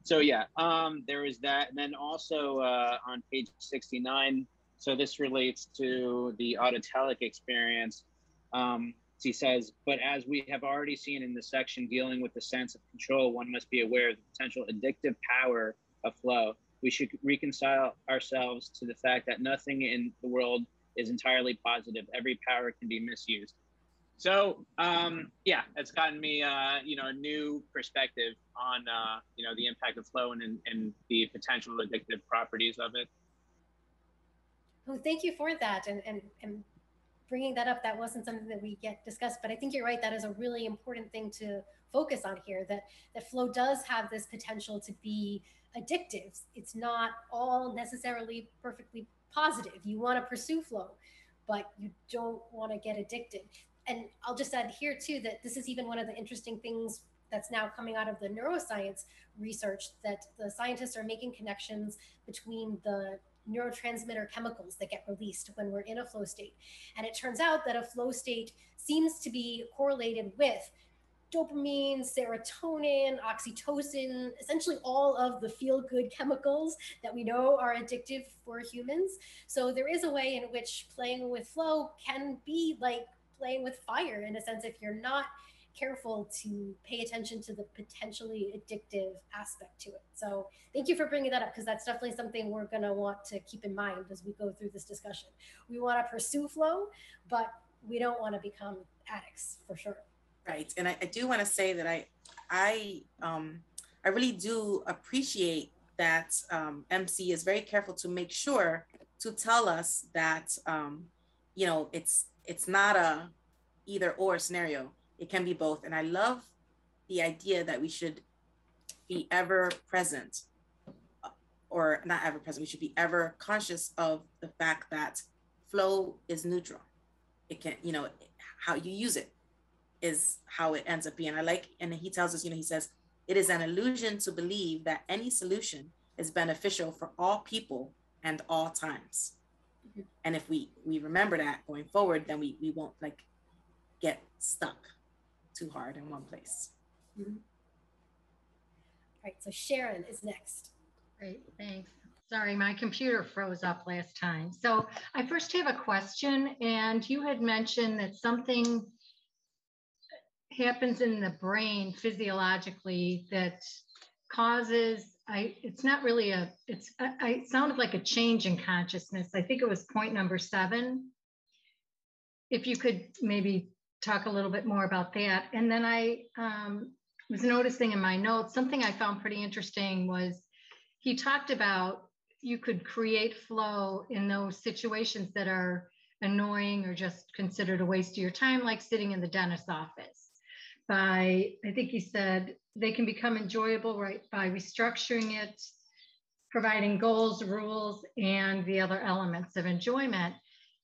so yeah, um, there is that. And then also uh, on page 69, so this relates to the autotelic experience. Um, he says, but as we have already seen in the section dealing with the sense of control, one must be aware of the potential addictive power of flow. We should reconcile ourselves to the fact that nothing in the world is entirely positive. Every power can be misused. So um, yeah, it's gotten me uh, you know a new perspective on uh, you know the impact of flow and, and the potential addictive properties of it. Oh, thank you for that and, and and bringing that up. That wasn't something that we get discussed, but I think you're right. That is a really important thing to focus on here. That that flow does have this potential to be addictive. It's not all necessarily perfectly positive. You want to pursue flow, but you don't want to get addicted and I'll just add here too that this is even one of the interesting things that's now coming out of the neuroscience research that the scientists are making connections between the neurotransmitter chemicals that get released when we're in a flow state. And it turns out that a flow state seems to be correlated with dopamine, serotonin, oxytocin, essentially all of the feel good chemicals that we know are addictive for humans. So there is a way in which playing with flow can be like playing with fire in a sense if you're not careful to pay attention to the potentially addictive aspect to it. So thank you for bringing that up because that's definitely something we're going to want to keep in mind as we go through this discussion. We want to pursue flow, but we don't want to become addicts for sure. Right. And I, I do want to say that I, I, um, I really do appreciate that um, MC is very careful to make sure to tell us that, um, you know, it's it's not a either or scenario. It can be both. And I love the idea that we should be ever present uh, or not ever present. We should be ever conscious of the fact that flow is neutral. It can, you know, how you use it is how it ends up being. I like, and he tells us, you know, he says, it is an illusion to believe that any solution is beneficial for all people and all times. Mm-hmm. And if we we remember that going forward, then we we won't like get stuck too hard in one place. Mm-hmm. All right, so Sharon is next. Great, thanks. Sorry, my computer froze up last time. So I first have a question, and you had mentioned that something happens in the brain physiologically that causes I it's not really a it's I, I sounded like a change in consciousness. I think it was point number seven. If you could maybe talk a little bit more about that. And then I um, was noticing in my notes something I found pretty interesting was he talked about you could create flow in those situations that are annoying or just considered a waste of your time, like sitting in the dentist's office by, I think he said, they can become enjoyable right by restructuring it, providing goals, rules, and the other elements of enjoyment.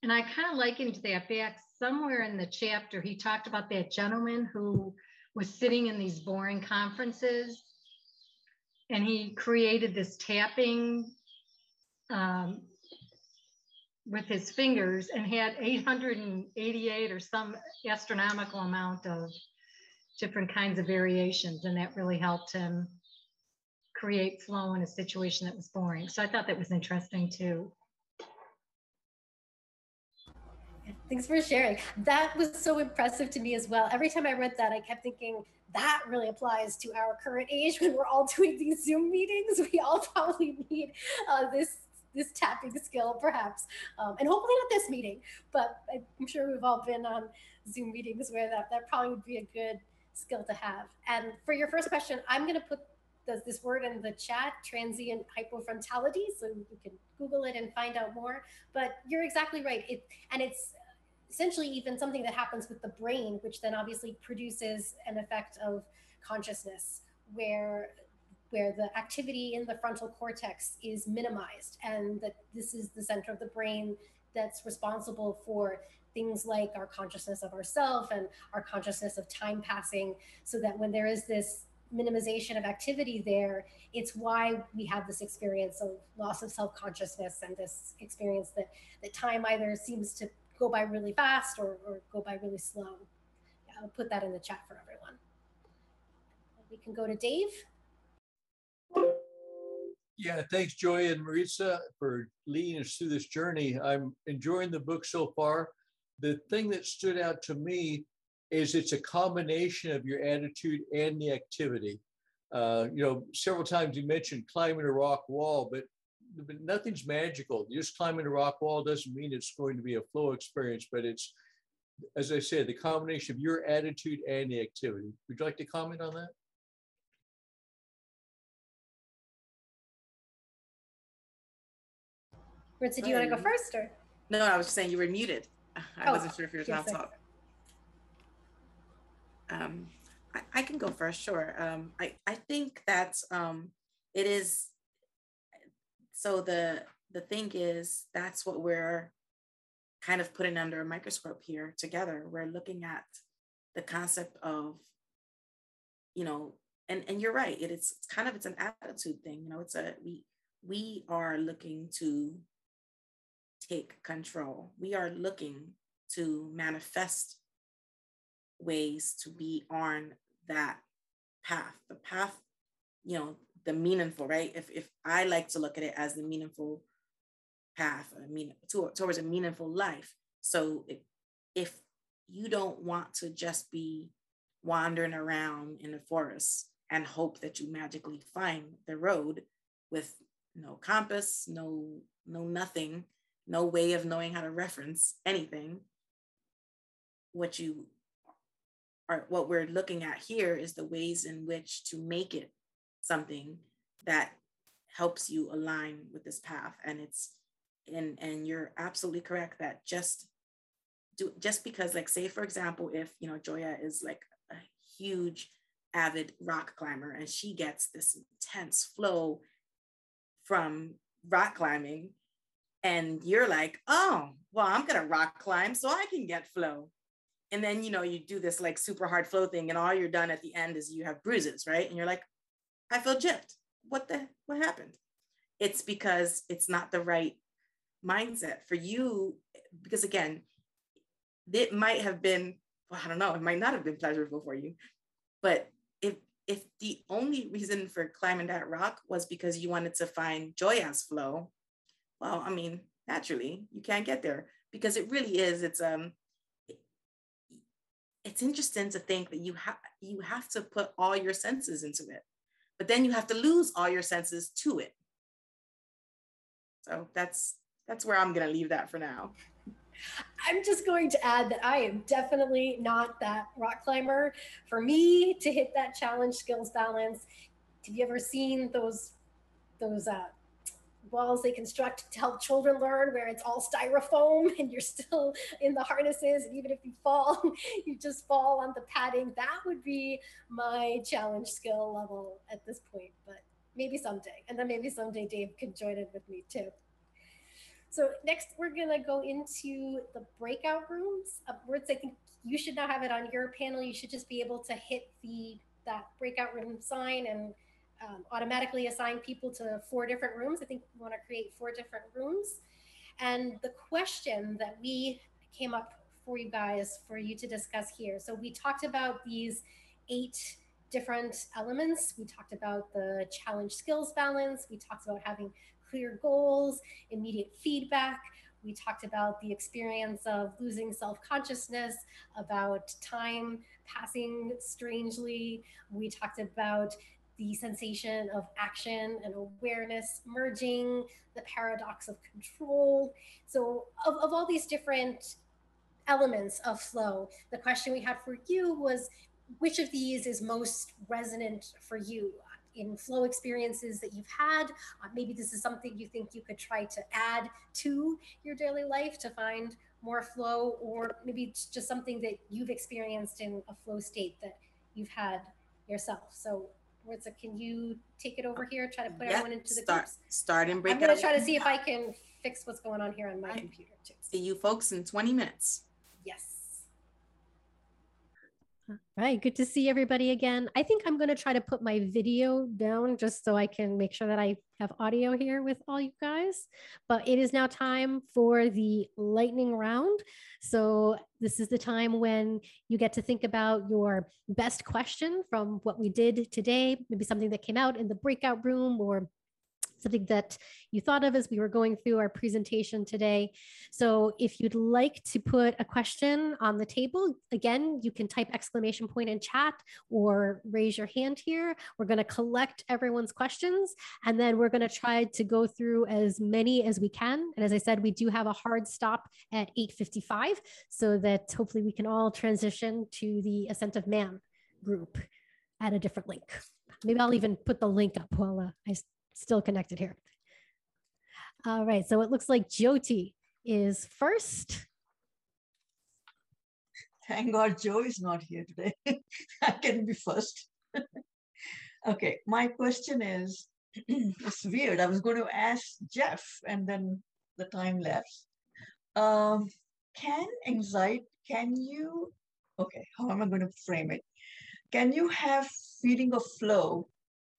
And I kind of likened that back somewhere in the chapter. He talked about that gentleman who was sitting in these boring conferences and he created this tapping um, with his fingers and had 888 or some astronomical amount of different kinds of variations. And that really helped him create flow in a situation that was boring. So I thought that was interesting too. Thanks for sharing. That was so impressive to me as well. Every time I read that, I kept thinking that really applies to our current age when we're all doing these Zoom meetings. We all probably need uh, this this tapping skill, perhaps, um, and hopefully not this meeting. But I'm sure we've all been on Zoom meetings where that that probably would be a good skill to have. And for your first question, I'm going to put this, this word in the chat, transient hypofrontality, so you can Google it and find out more. But you're exactly right. It and it's essentially even something that happens with the brain, which then obviously produces an effect of consciousness where where the activity in the frontal cortex is minimized and that this is the center of the brain that's responsible for things like our consciousness of ourself and our consciousness of time passing so that when there is this minimization of activity there it's why we have this experience of loss of self-consciousness and this experience that that time either seems to go by really fast or, or go by really slow. Yeah, i'll put that in the chat for everyone. We can go to dave. Yeah, thanks, Joy and Maritza, for leading us through this journey. I'm enjoying the book so far the thing that stood out to me is it's a combination of your attitude and the activity. Uh, you know, several times you mentioned climbing a rock wall, but, but nothing's magical. Just climbing a rock wall doesn't mean it's going to be a flow experience, but it's, as I said, the combination of your attitude and the activity. Would you like to comment on that? Ritzy, do you want to go first or? No, I was just saying you were muted. I oh, wasn't sure if you were trying to talk. Um, I, I, can go first, sure. Um, I, I think that um, it is, so the, the thing is, that's what we're kind of putting under a microscope here together. We're looking at the concept of, you know, and, and you're right, it is it's kind of, it's an attitude thing, you know, it's a, we, we are looking to take control. We are looking to manifest ways to be on that path, the path, you know, the meaningful, right? If if I like to look at it as the meaningful path, I mean, to, towards a meaningful life. So if, if you don't want to just be wandering around in the forest and hope that you magically find the road with no compass, no no nothing, no way of knowing how to reference anything. What you are what we're looking at here is the ways in which to make it something that helps you align with this path and it's and and you're absolutely correct that just do just because like say for example if you know joya is like a huge avid rock climber and she gets this intense flow from rock climbing and you're like oh well i'm gonna rock climb so i can get flow. And then you know you do this like super hard flow thing and all you're done at the end is you have bruises right? And you're like i feel gypped. What the what happened? It's because it's not the right mindset for you because again it might have been well, i don't know it might not have been pleasurable for you but if if the only reason for climbing that rock was because you wanted to find joya's flow well i mean naturally you can't get there because it really is it's um it's interesting to think that you have you have to put all your senses into it but then you have to lose all your senses to it so that's that's where i'm to leave that for now I'm just going to add that I am definitely not that rock climber. For me to hit that challenge skills balance, have you ever seen those those uh, walls they construct to help children learn where it's all styrofoam and you're still in the harnesses. And even if you fall you just fall on the padding. That would be my challenge skill level at this point but maybe someday. And then maybe someday dave could join in with me too. So next we're gonna go into the breakout rooms. Upwards i think you should now have it on your panel. You should just be able to hit the that breakout room sign and um, automatically assign people to four different rooms. I think we want to create four different rooms. And the question that we came up for you guys for you to discuss here. So we talked about these eight different elements. We talked about the challenge skills balance. We talked about having clear goals, immediate feedback. We talked about the experience of losing self consciousness, about time passing strangely. We talked about the sensation of action and awareness merging, the paradox of control. So, of, of all these different elements of flow, the question we had for you was which of these is most resonant for you? in flow experiences that you've had. Uh, maybe this is something you think you could try to add to your daily life to find more flow, or maybe it's just something that you've experienced in a flow state that you've had yourself. So Can you take it over here? Try to put everyone into the start, groups. Start and break I'm gonna try to see if I can fix what's going on here on my computer too. See you folks in 20 minutes. Yes. All Right, good to see everybody again. I think I'm going to try to put my video down just so I can make sure that I have audio here with all you guys. But it is now time for the lightning round. So, this is the time when you get to think about your best question from what we did today, maybe something that came out in the breakout room or something that you thought of as we were going through our presentation today. So if you'd like to put a question on the table, again, you can type exclamation point in chat or raise your hand here. We're going to collect everyone's questions and then we're going to try to go through as many as we can. And as I said, we do have a hard stop at 8.55 so that hopefully we can all transition to the Ascent of Man group at a different link. Maybe I'll even put the link up while uh, I still connected here. All right, so it looks like Jyoti is first. Thank God Joe is not here today. I can be first. okay, my question is it's weird. I was going to ask Jeff and then the time lapse. Um, can anxiety, can you, okay, how am I going to frame it? Can you have feeling of flow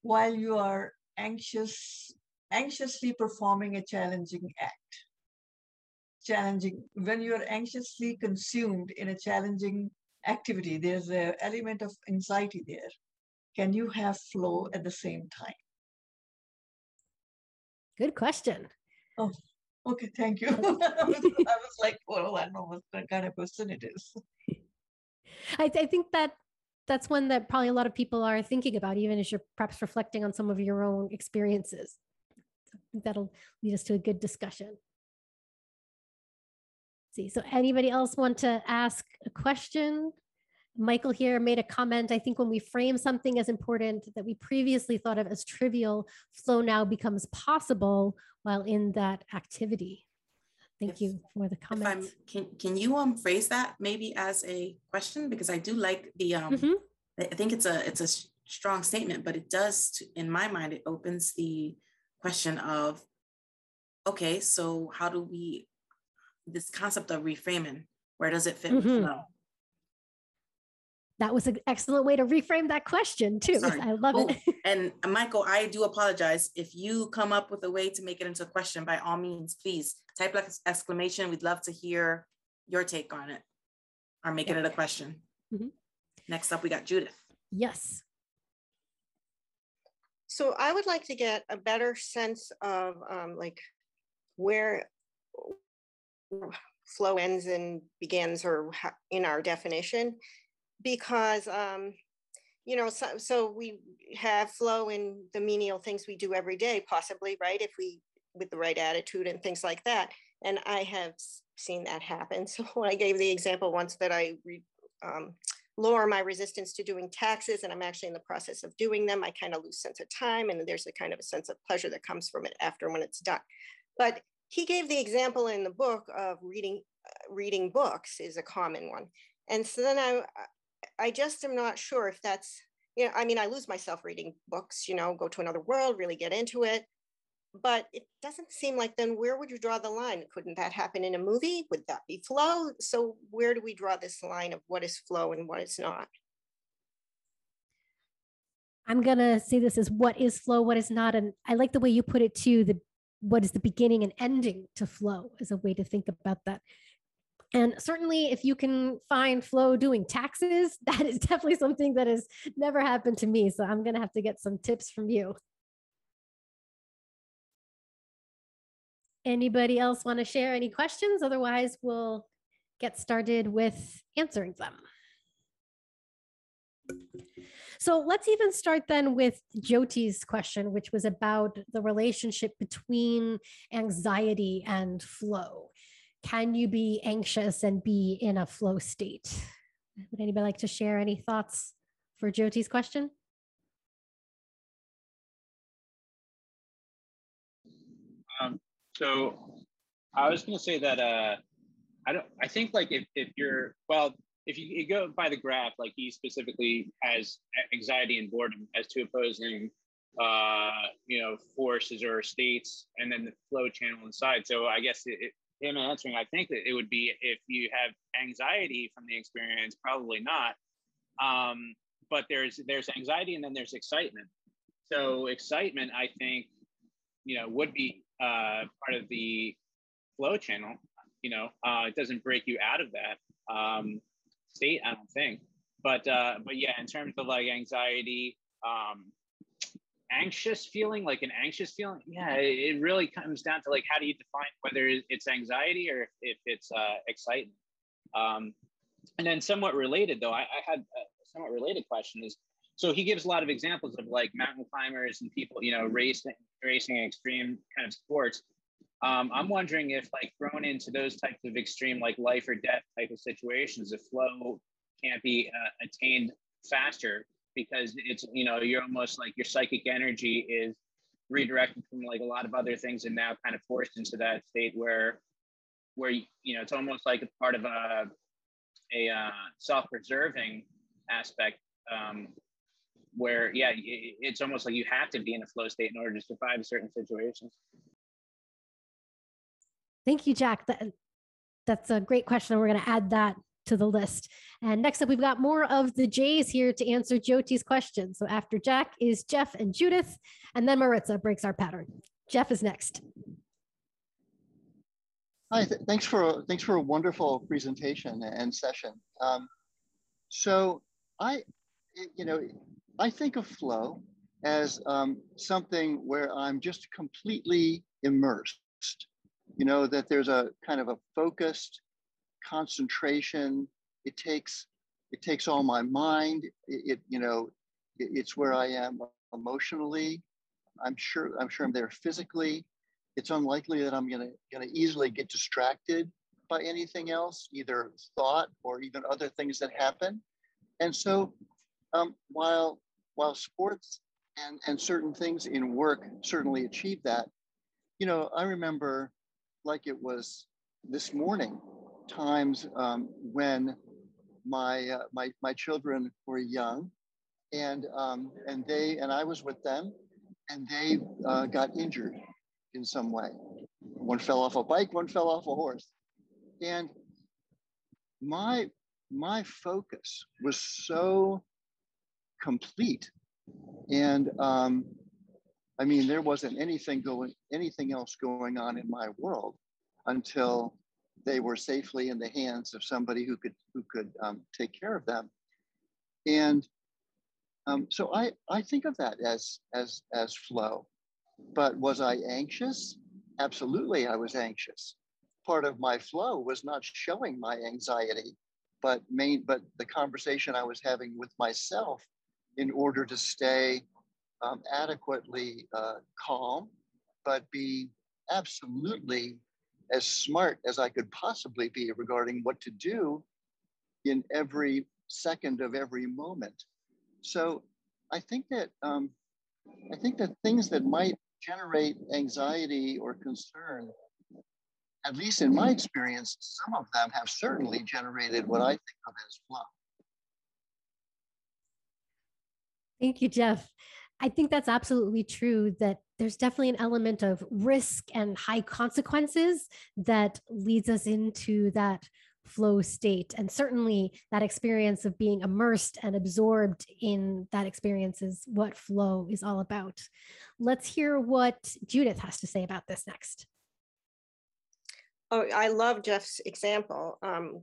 while you are anxious, anxiously performing a challenging act? Challenging, when you are anxiously consumed in a challenging activity, there's an element of anxiety there. Can you have flow at the same time? Good question. Oh, okay, thank you. I, was, I was like, well, I don't know what kind of question it is. I, I think that that's one that probably a lot of people are thinking about, even as you're perhaps reflecting on some of your own experiences. I think That'll lead us to a good discussion. see, so anybody else want to ask a question? Michael here made a comment. I think when we frame something as important that we previously thought of as trivial, flow now becomes possible while in that activity. Thank If- you for the comment. can, can you um phrase that maybe as a question? Because I do like the um, Mhm. I think it's a, it's a strong statement, but it does, in my mind, it opens the question of, okay, so how do we, this concept of reframing, where does it fit with Mhm. flow? That was an excellent way to reframe that question too. Sorry. I love Oh, it. And uh, Michael, I do apologize. If you come up with a way to make it into a question, by all means, please type like exclamation. We'd love to hear your take on it or make it a question. Mhm. Next up, we got Judith. Yes. So I would like to get a better sense of um, like where flow ends and begins or in our definition because um, you know so, so we have flow in the menial things we do every day possibly right if we with the right attitude and things like that. And i have seen that happen. So i gave the example once that i re, um, lower my resistance to doing taxes and i'm actually in the process of doing them. I kind of lose sense of time and there's a kind of a sense of pleasure that comes from it after when it's done. But he gave the example in the book of reading uh, reading books is a common one. And so then i i just am not sure if that's you know i mean i lose myself reading books you know go to another world really get into it but it doesn't seem like then where would you draw the line couldn't that happen in a movie would that be flow so where do we draw this line of what is flow and what is not I'm gonna say this is what is flow, what is not, and I like the way you put it too. The what is the beginning and ending to flow as a way to think about that. And certainly, if you can find flow doing taxes, that is definitely something that has never happened to me. So I'm gonna have to get some tips from you. Anybody else want to share any questions? Otherwise, we'll get started with answering them. So let's even start then with Jyoti's question, which was about the relationship between anxiety and flow. Can you be anxious and be in a flow state? Would anybody like to share any thoughts for Jyoti's question? Um, so I was going to say that uh, I don't. I think like if, if you're well, if you, you go by the graph, like he specifically has anxiety and boredom as two opposing, uh, you know, forces or states, and then the flow channel inside. So I guess it, it, him answering, I think that it would be if you have anxiety from the experience, probably not. Um, but there's there's anxiety and then there's excitement. So excitement, I think, you know, would be uh, part of the flow channel. You know, uh, it doesn't break you out of that um, state, I don't think. But uh, but yeah, in terms of like anxiety, um, anxious feeling, like an anxious feeling, yeah, it, really comes down to like how do you define whether it's anxiety or if, if it's uh, excitement. Um, and then somewhat related though, I, I had a somewhat related question is so he gives a lot of examples of like mountain climbers and people, you know, racing, racing extreme kind of sports. Um, I'm wondering if like thrown into those types of extreme, like life or death type of situations, if flow can't be uh, attained faster because it's, you know, you're almost like your psychic energy is redirected from like a lot of other things and now kind of forced into that state where, where, you know, it's almost like a part of a, a uh, self-preserving aspect um, where yeah it's almost like you have to be in a flow state in order to survive certain situations Thank you, Jack. That, that's a great question. We're going to add that to the list. And next up, we've got more of the Jays here to answer Jyoti's question. So after Jack is Jeff and Judith, and then Maritza breaks our pattern. Jeff is next. Hi, th thanks for thanks for a wonderful presentation and session. Um, So I, you know, I think of flow as um, something where I'm just completely immersed. You know, that there's a kind of a focused concentration. It takes it takes all my mind. It, it you know, it, it's where I am emotionally. I'm sure I'm sure I'm there physically. It's unlikely that I'm gonna gonna easily get distracted by anything else, either thought or even other things that happen. And so um, while while sports and, and certain things in work certainly achieve that, you know, I remember like it was this morning, times um, when my, uh, my, my children were young and, um, and they, and I was with them and they uh, got injured in some way. One fell off a bike, one fell off a horse. And my, my focus was so complete. And um, I mean, there wasn't anything going, anything else going on in my world until they were safely in the hands of somebody who could who could um, take care of them. And um, so I I think of that as as as flow. But was I anxious? Absolutely, I was anxious. Part of my flow was not showing my anxiety, but main but the conversation I was having with myself in order to stay um, adequately uh, calm, but be absolutely as smart as I could possibly be regarding what to do in every second of every moment. So I think that um, I think that things that might generate anxiety or concern, at least in my experience, some of them have certainly generated what I think of as flow. Thank you, Jeff. I think that's absolutely true that there's definitely an element of risk and high consequences that leads us into that flow state. And certainly that experience of being immersed and absorbed in that experience is what flow is all about. Let's hear what Judith has to say about this next. Oh, I love Jeff's example. Um,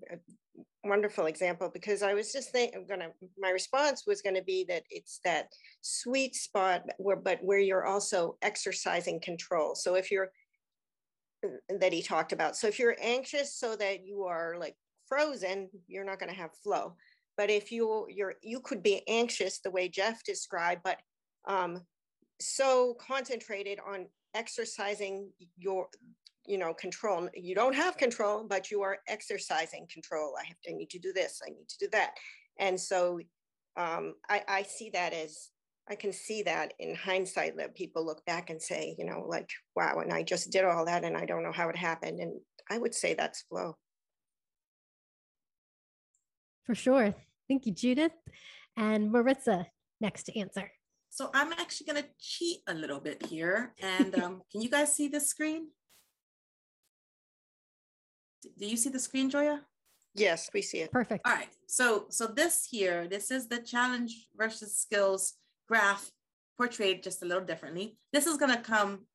wonderful example because I was just thinking, I'm gonna, my response was gonna be that it's that sweet spot where, but where you're also exercising control. So if you're, uh, that he talked about. So if you're anxious so that you are like frozen, you're not gonna have flow. But if you you're you could be anxious the way Jeff described, but um, so concentrated on exercising your you know, control. You don't have control, but you are exercising control. I have to I need to do this. I need to do that. And so um, I, I see that as I can see that in hindsight that people look back and say, you know, like, wow, and I just did all that and I don't know how it happened. And I would say that's flow. For sure. Thank you, Judith. And Maritza, next to answer. So I'm actually going to cheat a little bit here. And um, can you guys see this screen? Do you see the screen, Joya? Yes, we see it. Perfect. All right. So, so this here, this is the challenge versus skills graph portrayed just a little differently. This is going to come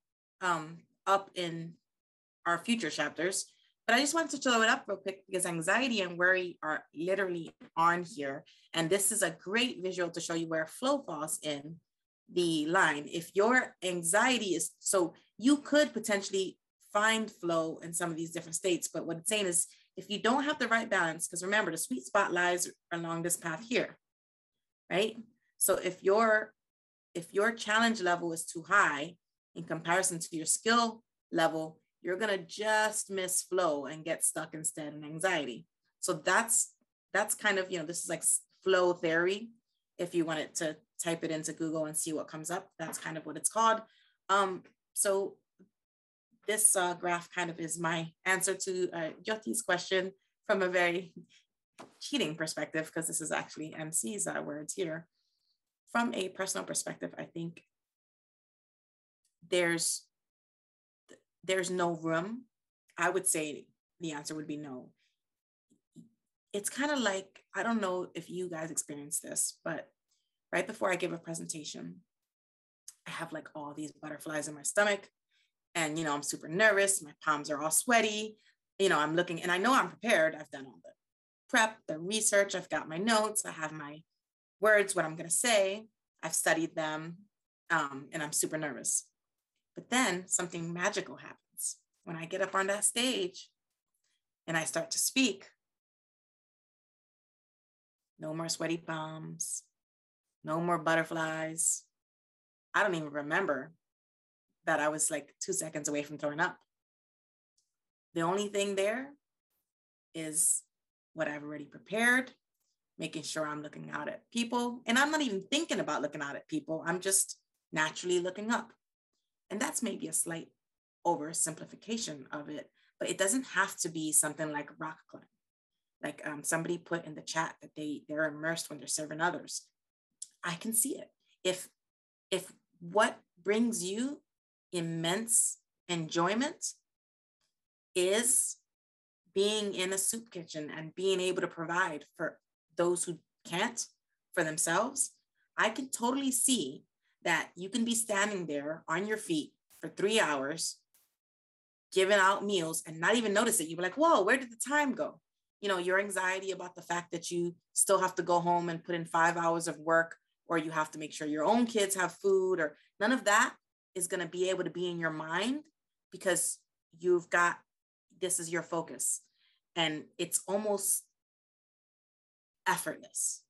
um, up in our future chapters, but I just wanted to show it up real quick because anxiety and worry are literally on here. And this is a great visual to show you where flow falls in the line. If your anxiety is, so you could potentially find flow in some of these different states. But what it's saying is if you don't have the right balance, because remember the sweet spot lies along this path here, right? So if your if your challenge level is too high in comparison to your skill level, you're gonna just miss flow and get stuck instead in anxiety. So that's that's kind of you know this is like flow theory. If you wanted to type it into Google and see what comes up, that's kind of what it's called. Um, so this uh, graph kind of is my answer to uh, Jyoti's question from a very cheating perspective, because this is actually MC's uh, words here. From a personal perspective, I think there's there's no room. I would say the answer would be no. It's kind of like, I don't know if you guys experience this, but right before I give a presentation, I have like all these butterflies in my stomach and you know i'm super nervous my palms are all sweaty you know i'm looking and i know i'm prepared i've done all the prep, the research, I've got my notes, I have my words, what I'm going to say, I've studied them, um, and I'm super nervous. But then something magical happens when I get up on that stage and I start to speak. No more sweaty palms, no more butterflies. I don't even remember that I was like two seconds away from throwing up. The only thing there is what I've already prepared, making sure I'm looking out at people. And I'm not even thinking about looking out at people. I'm just naturally looking up. And that's maybe a slight oversimplification of it, but it doesn't have to be something like rock climb. Like um, somebody put in the chat that they they're immersed when they're serving others. I can see it. If if what brings you immense enjoyment is being in a soup kitchen and being able to provide for those who can't for themselves, I can totally see that you can be standing there on your feet for three hours, giving out meals and not even notice it. You'd be like, whoa, where did the time go? You know, your anxiety about the fact that you still have to go home and put in five hours of work, or you have to make sure your own kids have food, or none of that is going to be able to be in your mind because you've got this is your focus. And it's almost effortless.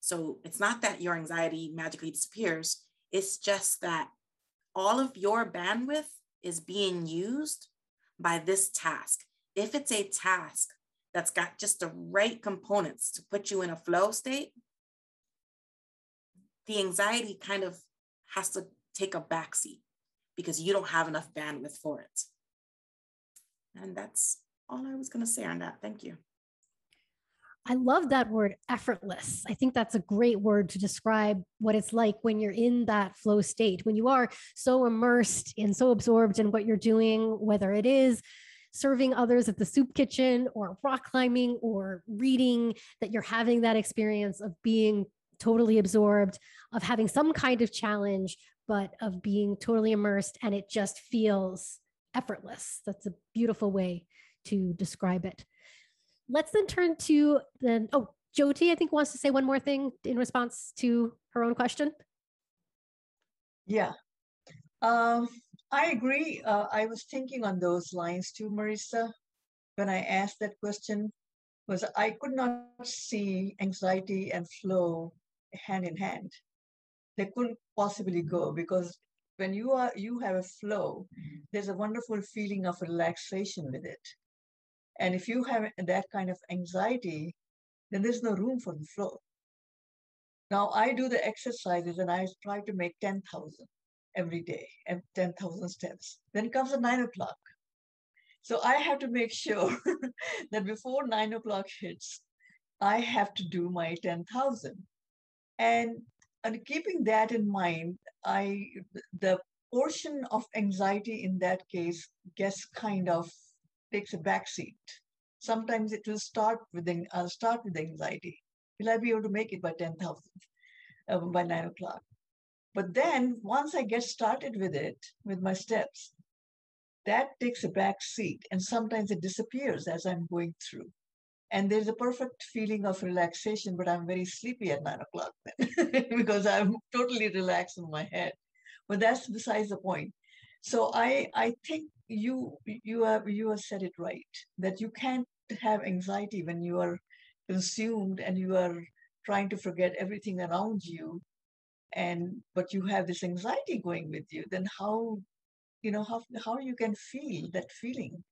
So it's not that your anxiety magically disappears, it's just that all of your bandwidth is being used by this task. If it's a task that's got just the right components to put you in a flow state, the anxiety kind of has to take a backseat because you don't have enough bandwidth for it. And that's all I was going to say on that. Thank you. I love that word effortless. I think that's a great word to describe what it's like when you're in that flow state, when you are so immersed and so absorbed in what you're doing, whether it is serving others at the soup kitchen or rock climbing or reading, that you're having that experience of being totally absorbed, of having some kind of challenge, but of being totally immersed and it just feels effortless. That's a beautiful way to describe it. Let's then turn to the, oh, Jyoti, I think wants to say one more thing in response to her own question. Yeah, um, I agree. Uh, I was thinking on those lines too, Maritza, when I asked that question, was I could not see anxiety and flow hand in hand. They couldn't possibly go because when you are you have a flow, mm-hmm. there's a wonderful feeling of relaxation with it. And if you have that kind of anxiety, then there's no room for the flow. Now I do the exercises and I try to make 10,000 every day and 10,000 steps. Then it comes at nine o'clock. So I have to make sure that before nine o'clock hits, I have to do my 10,000. And, and keeping that in mind, I the portion of anxiety in that case gets kind of takes a back seat. Sometimes it will start with I'll start with anxiety. Will I be able to make it by 10,000 uh, by nine o'clock? But then once I get started with it, with my steps, that takes a back seat. And sometimes it disappears as I'm going through. And there's a perfect feeling of relaxation, but I'm very sleepy at nine o'clock then because I'm totally relaxed in my head. But that's besides the point. So I I think you you have you have said it right that you can't have anxiety when you are consumed and you are trying to forget everything around you and but you have this anxiety going with you then how you know how how you can feel that feeling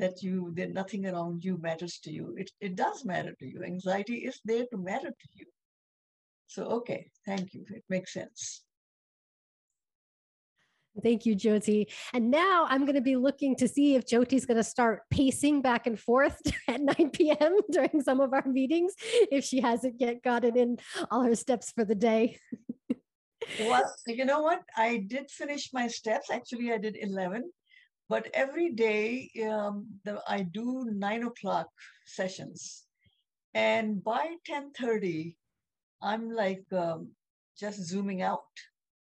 that you that nothing around you matters to you it, it does matter to you anxiety is there to matter to you so okay thank you it makes sense Thank you, Jyoti. And now I'm going to be looking to see if Jyoti's going to start pacing back and forth at 9 p.m. during some of our meetings, if she hasn't yet gotten in all her steps for the day. well, you know what? I did finish my steps. Actually, I did 11. But every day, um, the, I do nine o'clock sessions. And by 10.30, I'm like um, just zooming out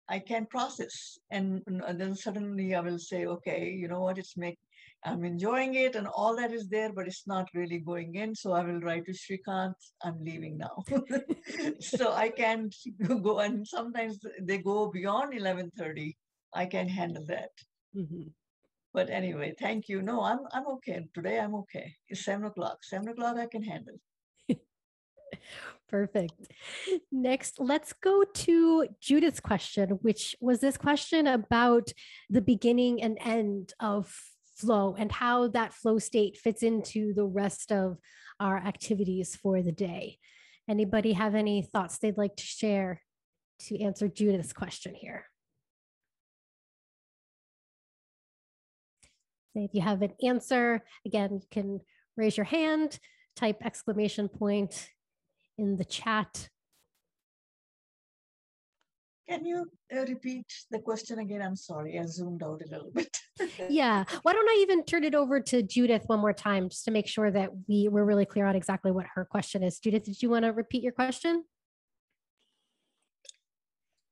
I can't process. And, and then suddenly I will say, okay, you know what, it's make I'm enjoying it and all that is there, but it's not really going in. So I will write to Shrikant, I'm leaving now. so I can't go and sometimes they go beyond 1130. I can handle that. Mm-hmm. But anyway, thank you. No, I'm I'm okay. Today I'm okay. It's seven o'clock. Seven o'clock I can handle. Perfect. Next, let's go to Judith's question, which was this question about the beginning and end of flow and how that flow state fits into the rest of our activities for the day. Anybody have any thoughts they'd like to share to answer Judith's question here? If you have an answer, again, you can raise your hand, type exclamation point in the chat. Can you uh, repeat the question again? I'm sorry, I zoomed out a little bit. yeah. Why don't I even turn it over to Judith one more time just to make sure that we were really clear on exactly what her question is. Judith, did you want to repeat your question?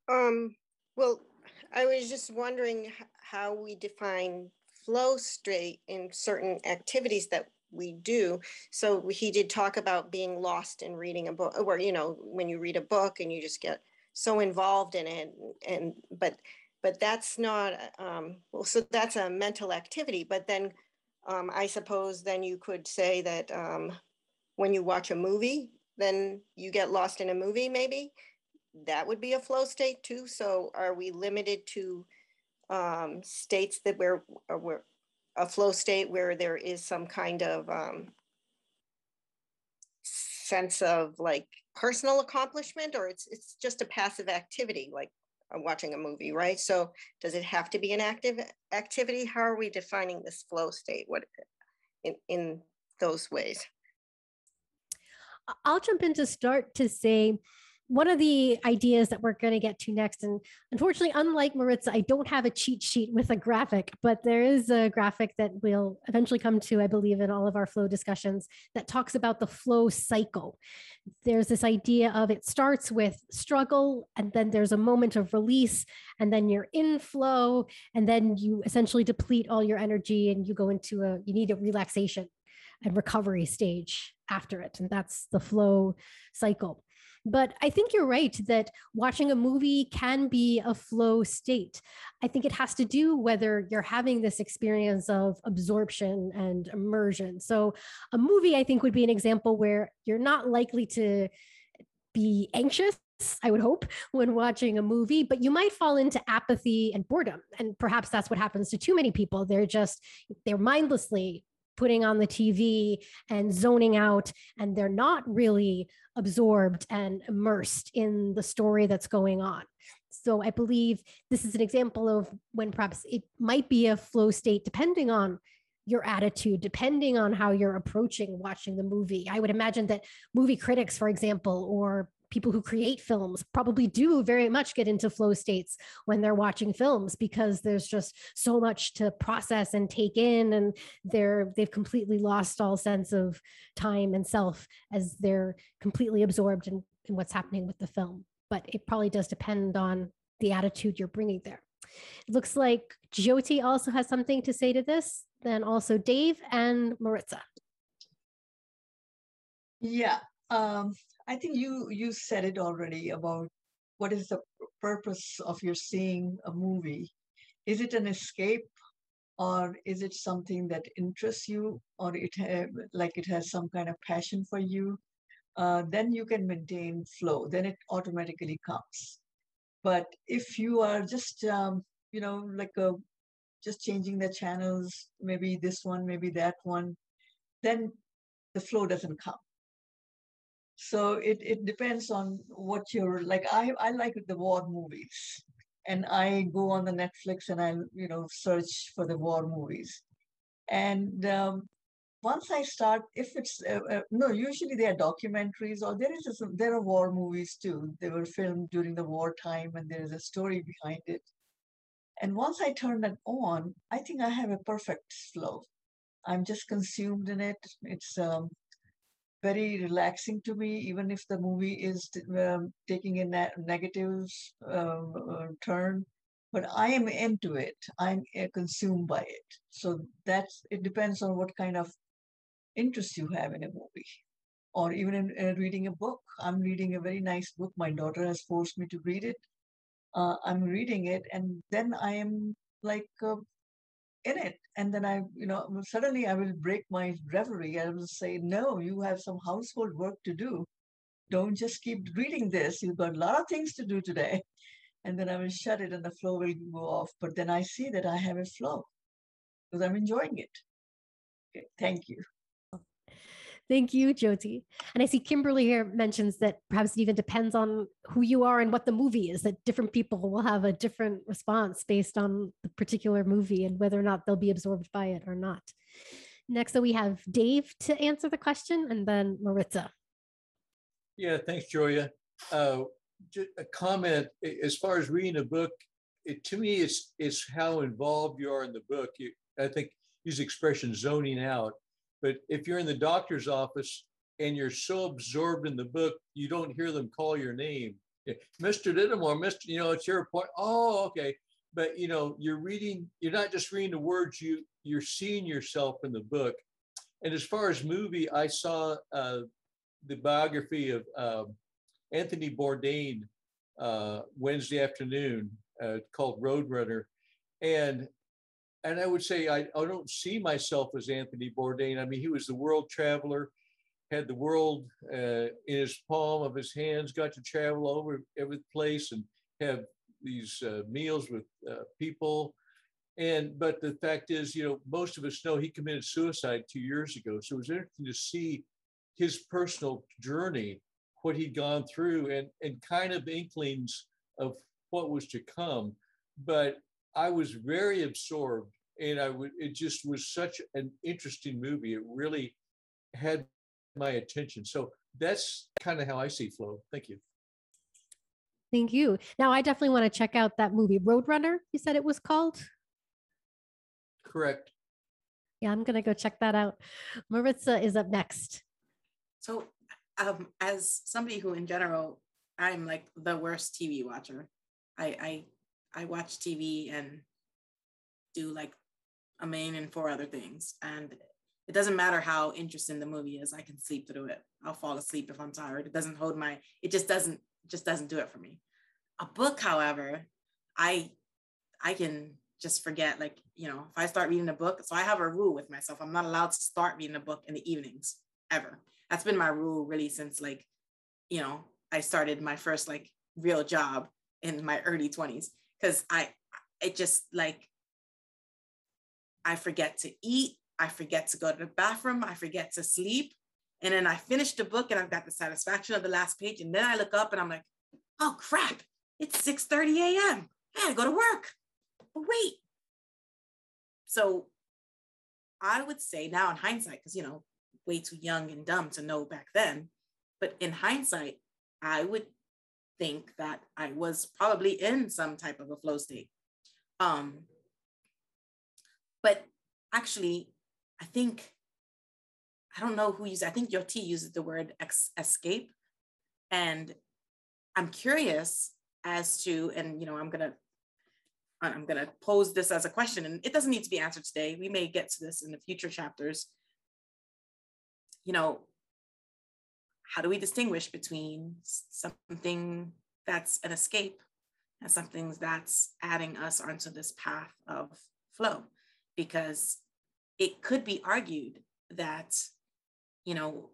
Um, well, I was just wondering how we define flow state in certain activities that we do. So he did talk about being lost in reading a book, or you know, when you read a book and you just get so involved in it, and but but that's not um, well. So that's a mental activity. But then um, I suppose then you could say that um, when you watch a movie, then you get lost in a movie. Maybe that would be a flow state too. So are we limited to um, states that where where a flow state where there is some kind of um, sense of like personal accomplishment or it's it's just a passive activity like watching a movie right? So does it have to be an active activity? How are we defining this flow state? What in in those ways? I'll jump in to start to say one of the ideas that we're going to get to next, and unfortunately, unlike Maritza, I don't have a cheat sheet with a graphic, but there is a graphic that we'll eventually come to, I believe, in all of our flow discussions that talks about the flow cycle. There's this idea of it starts with struggle, and then there's a moment of release, and then you're in flow, and then you essentially deplete all your energy and you go into a, you need a relaxation and recovery stage after it. And that's the flow cycle. But I think you're right that watching a movie can be a flow state. I think it has to do whether you're having this experience of absorption and immersion. So, a movie, I think, would be an example where you're not likely to be anxious I would hope, when watching a movie, but you might fall into apathy and boredom. And perhaps that's what happens to too many people. They're just, they're mindlessly putting on the TV and zoning out, and they're not really absorbed and immersed in the story that's going on. So I believe this is an example of when perhaps it might be a flow state, depending on your attitude, depending on how you're approaching watching the movie. I would imagine that movie critics, for example, or people who create films probably do very much get into flow states when they're watching films because there's just so much to process and take in and they're they've completely lost all sense of time and self as they're completely absorbed in, in what's happening with the film. But it probably does depend on the attitude you're bringing there. It looks like Jyoti also has something to say to this. Then also Dave and Maritza. Yeah um, I think you you said it already about what is the purpose of your seeing a movie. Is it an escape, or is it something that interests you, or it have, like it has some kind of passion for you? Uh, then you can maintain flow. Then it automatically comes. But if you are just um, you know like a just changing the channels, maybe this one, maybe that one, then the flow doesn't come so it, it depends on what you're like. I, I like the war movies and I go on the Netflix and I, you know, search for the war movies. And um, once I start, if it's, uh, uh, no, usually they are documentaries or there is a, there are war movies too. They were filmed during the wartime and there is a story behind it. And once I turn that on, I think I have a perfect flow. I'm just consumed in it. It's um, very relaxing to me, even if the movie is um, taking a ne- negative um, uh, turn. But I am into it. I'm uh, consumed by it. So that's it. Depends on what kind of interest you have in a movie, or even in, in reading a book. I'm reading a very nice book. My daughter has forced me to read it. Uh, I'm reading it, and then I am like uh, in it. And then I, you know, suddenly I will break my reverie. I will say, no, you have some household work to do. Don't just keep reading this. You've got a lot of things to do today. And then I will shut it and the flow will go off. But then I see that I have a flow because I'm enjoying it. Okay, thank you. Thank you, Jyoti. And I see Kimberly here mentions that perhaps it even depends on who you are and what the movie is, that different people will have a different response based on the particular movie and whether or not they'll be absorbed by it or not. Next, so we have Dave to answer the question and then Maritza. Yeah, thanks, Joya. Uh, a comment as far as reading a book, it, to me, it's, it's how involved you are in the book. You, I think use expression zoning out but if you're in the doctor's office and you're so absorbed in the book, you don't hear them call your name. Mr. Dittamore, Mr. You know, it's your point. Oh, okay. But you know, you're reading, you're not just reading the words, you you're seeing yourself in the book. And as far as movie, I saw uh, the biography of uh, Anthony Bourdain uh, Wednesday afternoon uh, called Roadrunner. And and I would say I, I don't see myself as Anthony Bourdain. I mean, he was the world traveler, had the world uh, in his palm of his hands, got to travel over every place and have these uh, meals with uh, people. And but the fact is, you know, most of us know he committed suicide two years ago. So it was interesting to see his personal journey, what he'd gone through, and and kind of inklings of what was to come. But I was very absorbed and I would it just was such an interesting movie. It really had my attention. So that's kind of how I see Flow. Thank you. Thank you. Now I definitely want to check out that movie Roadrunner. You said it was called? Correct. Yeah, I'm gonna go check that out. Maritza is up next. So um, as somebody who in general, I'm like the worst TV watcher. I I I watch TV and do like a main and four other things. And it doesn't matter how interesting the movie is, I can sleep through it. I'll fall asleep if I'm tired. It doesn't hold my, it just doesn't, just doesn't do it for me. A book, however, I I can just forget, like, you know, if I start reading a book, so I have a rule with myself. I'm not allowed to start reading a book in the evenings ever. That's been my rule really since like, you know, I started my first like real job in my early 20s. Cause I it just like I forget to eat, I forget to go to the bathroom, I forget to sleep. And then I finish the book and I've got the satisfaction of the last page. And then I look up and I'm like, oh crap, it's 6 30 a.m. I gotta go to work. But wait. So I would say now in hindsight, because you know, way too young and dumb to know back then. But in hindsight, I would think that I was probably in some type of a flow state. Um, but actually, I think, I don't know who uses, I think Jyoti uses the word ex- escape. And I'm curious as to, and you know, I'm gonna, I'm gonna pose this as a question, and it doesn't need to be answered today. We may get to this in the future chapters. You know, how do we distinguish between something that's an escape and something that's adding us onto this path of flow? Because it could be argued that, you know,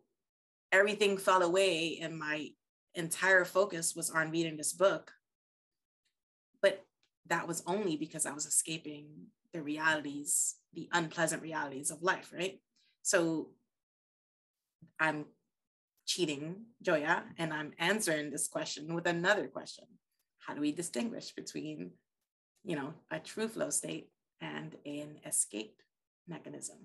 everything fell away and my entire focus was on reading this book. But that was only because I was escaping the realities, the unpleasant realities of life, right? So I'm cheating Joya and I'm answering this question with another question. How do we distinguish between, you know, a true flow state and an escape mechanism.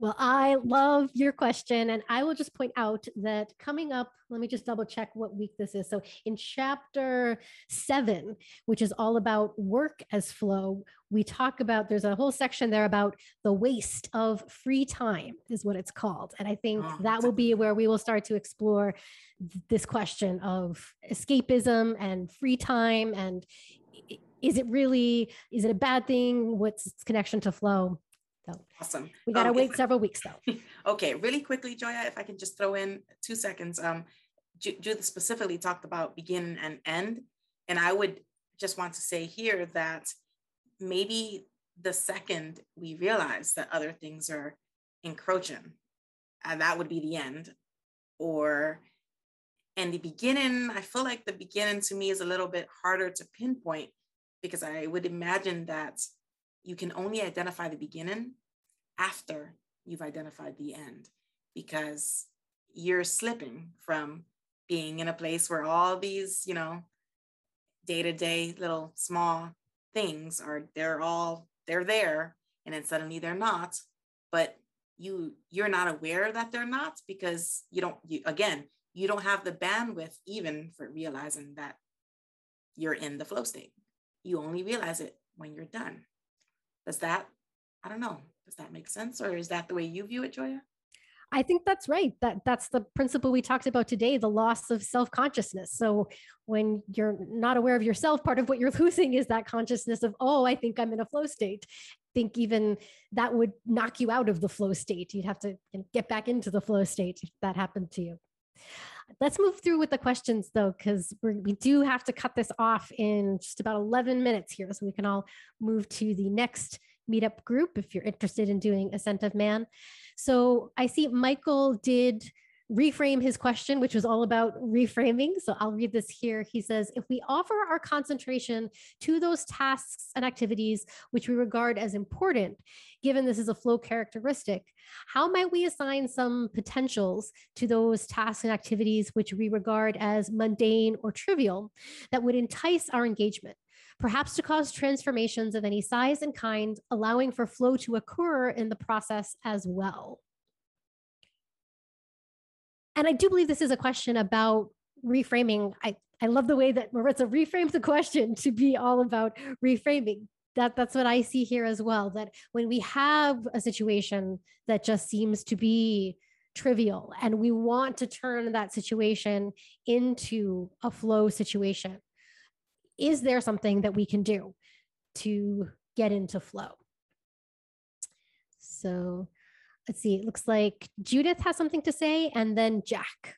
Well, I love your question. And I will just point out that coming up, let me just double check what week this is. So, in chapter seven, which is all about work as flow, we talk about there's a whole section there about the waste of free time, is what it's called. And I think Oh, that will be where we will start to explore th- this question of escapism and free time. And is it really, is it a bad thing? What's its connection to flow? So, Awesome. we got to Um, wait several weeks though. Okay, really quickly, Joya, if I can just throw in two seconds. Um, Judith specifically talked about begin and end. And I would just want to say here that maybe the second we realize that other things are encroaching, and that would be the end. Or, and the beginning, I feel like the beginning to me is a little bit harder to pinpoint because I would imagine that you can only identify the beginning after you've identified the end because you're slipping from being in a place where all these, you know, day-to-day little small things are they're all they're there and then suddenly they're not. But you you're not aware that they're not because you don't you again you don't have the bandwidth even for realizing that you're in the flow state you only realize it when you're done does that i don't know does that make sense or is that the way you view it joya I think that's right. That that's the principle we talked about today, the loss of self-consciousness. So when you're not aware of yourself, part of what you're losing is that consciousness of, oh, I think I'm in a flow state. think even that would knock you out of the flow state. You'd have to get back into the flow state if that happened to you. Let's move through with the questions though, because we do have to cut this off in just about 11 minutes here. So we can all move to the next meetup group if you're interested in doing Ascent of Man. So I see Michael did reframe his question, which was all about reframing. So I'll read this here. He says, if we offer our concentration to those tasks and activities which we regard as important, given this is a flow characteristic, how might we assign some potentials to those tasks and activities which we regard as mundane or trivial that would entice our engagement? Perhaps to cause transformations of any size and kind, allowing for flow to occur in the process as well. And I do believe this is a question about reframing. I, I love the way that Maritza reframes the question to be all about reframing. That, that's what I see here as well. That when we have a situation that just seems to be trivial and we want to turn that situation into a flow situation, is there something that we can do to get into flow? So let's see, it looks like Judith has something to say and then Jack.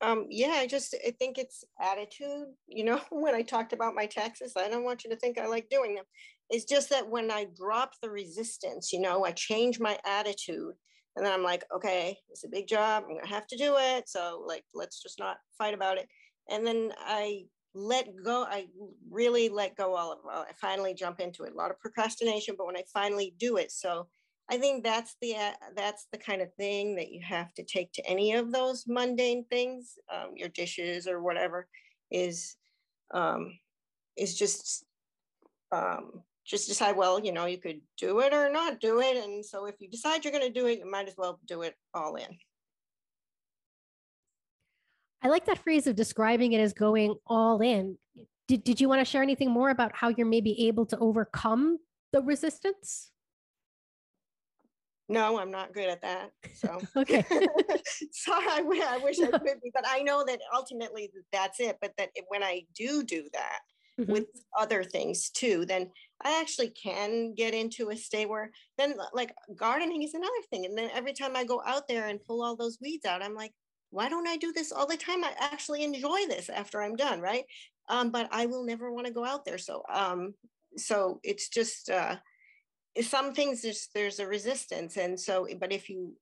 Um, yeah, I just, I think it's attitude, you know, when I talked about my taxes, I don't want you to think I like doing them. It's just that when I drop the resistance, you know, I change my attitude and then I'm like, okay, it's a big job. I'm gonna have to do it. So like, let's just not fight about it. And then I let go. I really let go all of. Well, I finally jump into it. A lot of procrastination, but when I finally do it, so I think that's the uh, that's the kind of thing that you have to take to any of those mundane things, um, your dishes or whatever, is um, is just um, just decide. Well, you know, you could do it or not do it, and so if you decide you're going to do it, you might as well do it all in. I like that phrase of describing it as going all in. Did, did you want to share anything more about how you're maybe able to overcome the resistance? No, I'm not good at that. So Okay. so I, I wish I could be, but I know that ultimately that's it. But that when I do do that Mhm. with other things too, then I actually can get into a state where then like gardening is another thing. And then every time I go out there and pull all those weeds out, I'm like, why don't I do this all the time? I actually enjoy this after I'm done, right? Um, but I will never want to go out there. So um, so it's just uh, some things there's there's a resistance and so but if you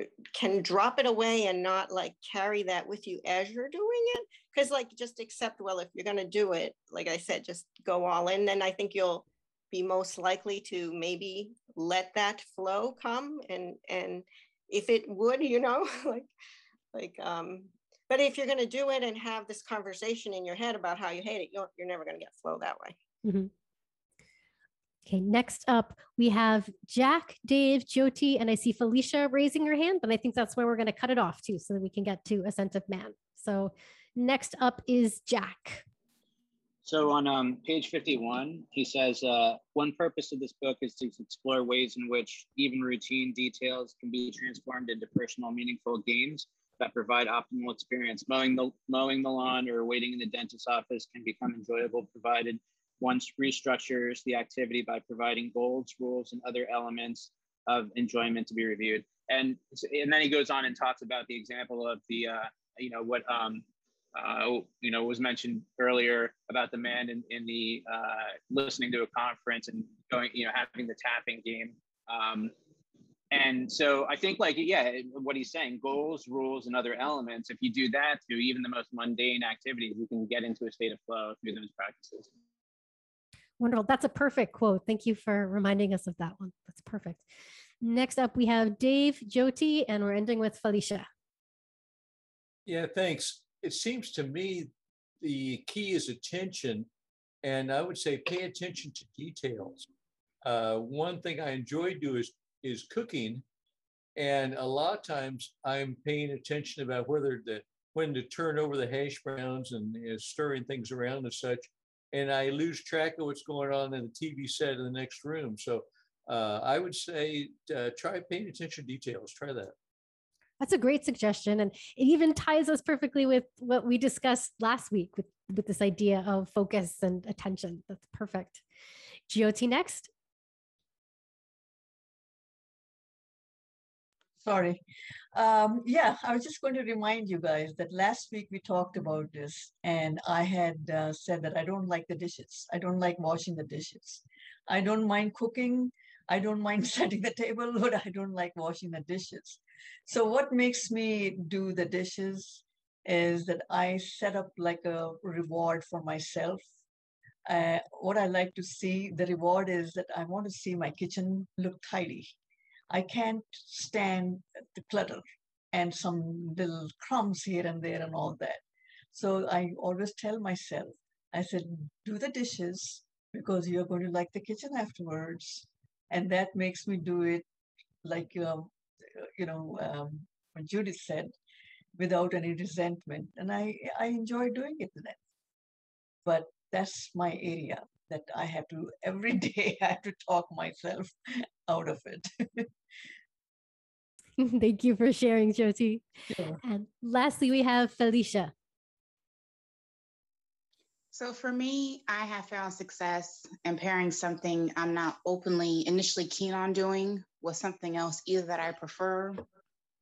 uh, can drop it away and not like carry that with you as you're doing it because like just accept well if you're going to do it like i said just go all in then i think you'll be most likely to maybe let that flow come and and if it would you know like like um but if you're going to do it and have this conversation in your head about how you hate it you're, you're never going to get flow that way Okay, next up, we have Jack, Dave, Jyoti, and I see Felicia raising her hand, but I think that's where we're going to cut it off too, so that we can get to Ascent of Man. So next up is Jack. So on um, page 51, he says, uh, one purpose of this book is to explore ways in which even routine details can be transformed into personal, meaningful games that provide optimal experience. Mowing the, mowing the lawn or waiting in the dentist's office can become enjoyable, provided one restructures the activity by providing goals, rules, and other elements of enjoyment to be reviewed. And, and then he goes on and talks about the example of the, uh, you know, what, um, uh, you know, was mentioned earlier about the man in, in the uh, listening to a conference and going, you know, having the tapping game. Um, and so I think, like, yeah, what he's saying, goals, rules, and other elements. If you do that to even the most mundane activities, you can get into a state of flow through those practices. Wonderful. That's a perfect quote. Thank you for reminding us of that one. That's perfect. Next up, we have Dave, Jyoti, and we're ending with Felicia. Yeah, thanks. It seems to me the key is attention. And I would say pay attention to details. Uh, one thing I enjoy do is, is cooking. And a lot of times I'm paying attention about whether the when to turn over the hash browns and you know, stirring things around and such and I lose track of what's going on in the TV set in the next room. So uh, I would say uh, try paying attention to details. Try that. That's a great suggestion, and it even ties us perfectly with what we discussed last week with with this idea of focus and attention. That's perfect. Jyoti next. Sorry. Um, yeah, I was just going to remind you guys that last week we talked about this, and I had uh, said that I don't like the dishes. I don't like washing the dishes. I don't mind cooking. I don't mind setting the table, but I don't like washing the dishes. So, what makes me do the dishes is that I set up like a reward for myself. Uh, what I like to see, the reward is that I want to see my kitchen look tidy. I can't stand the clutter and some little crumbs here and there and all that. So I always tell myself, I said, do the dishes because you're going to like the kitchen afterwards. And that makes me do it like, um, you know, um, Judith said, without any resentment. And I, I enjoy doing it then. But that's my area that I have to every day I have to talk myself out of it. Thank you for sharing, Jyoti. Sure. And lastly, we have Felicia. So for me, I have found success in pairing something I'm not openly initially keen on doing with something else either that I prefer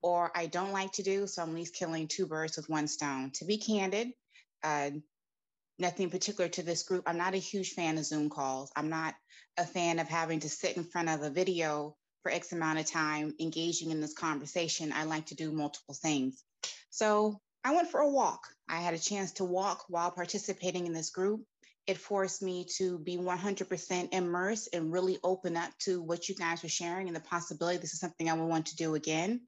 or I don't like to do. So I'm at least killing two birds with one stone. To be candid, uh, nothing particular to this group. I'm not a huge fan of Zoom calls. I'm not a fan of having to sit in front of a video for X amount of time engaging in this conversation. I like to do multiple things. So I went for a walk. I had a chance to walk while participating in this group. It forced me to be 100% immersed and really open up to what you guys were sharing and the possibility this is something I would want to do again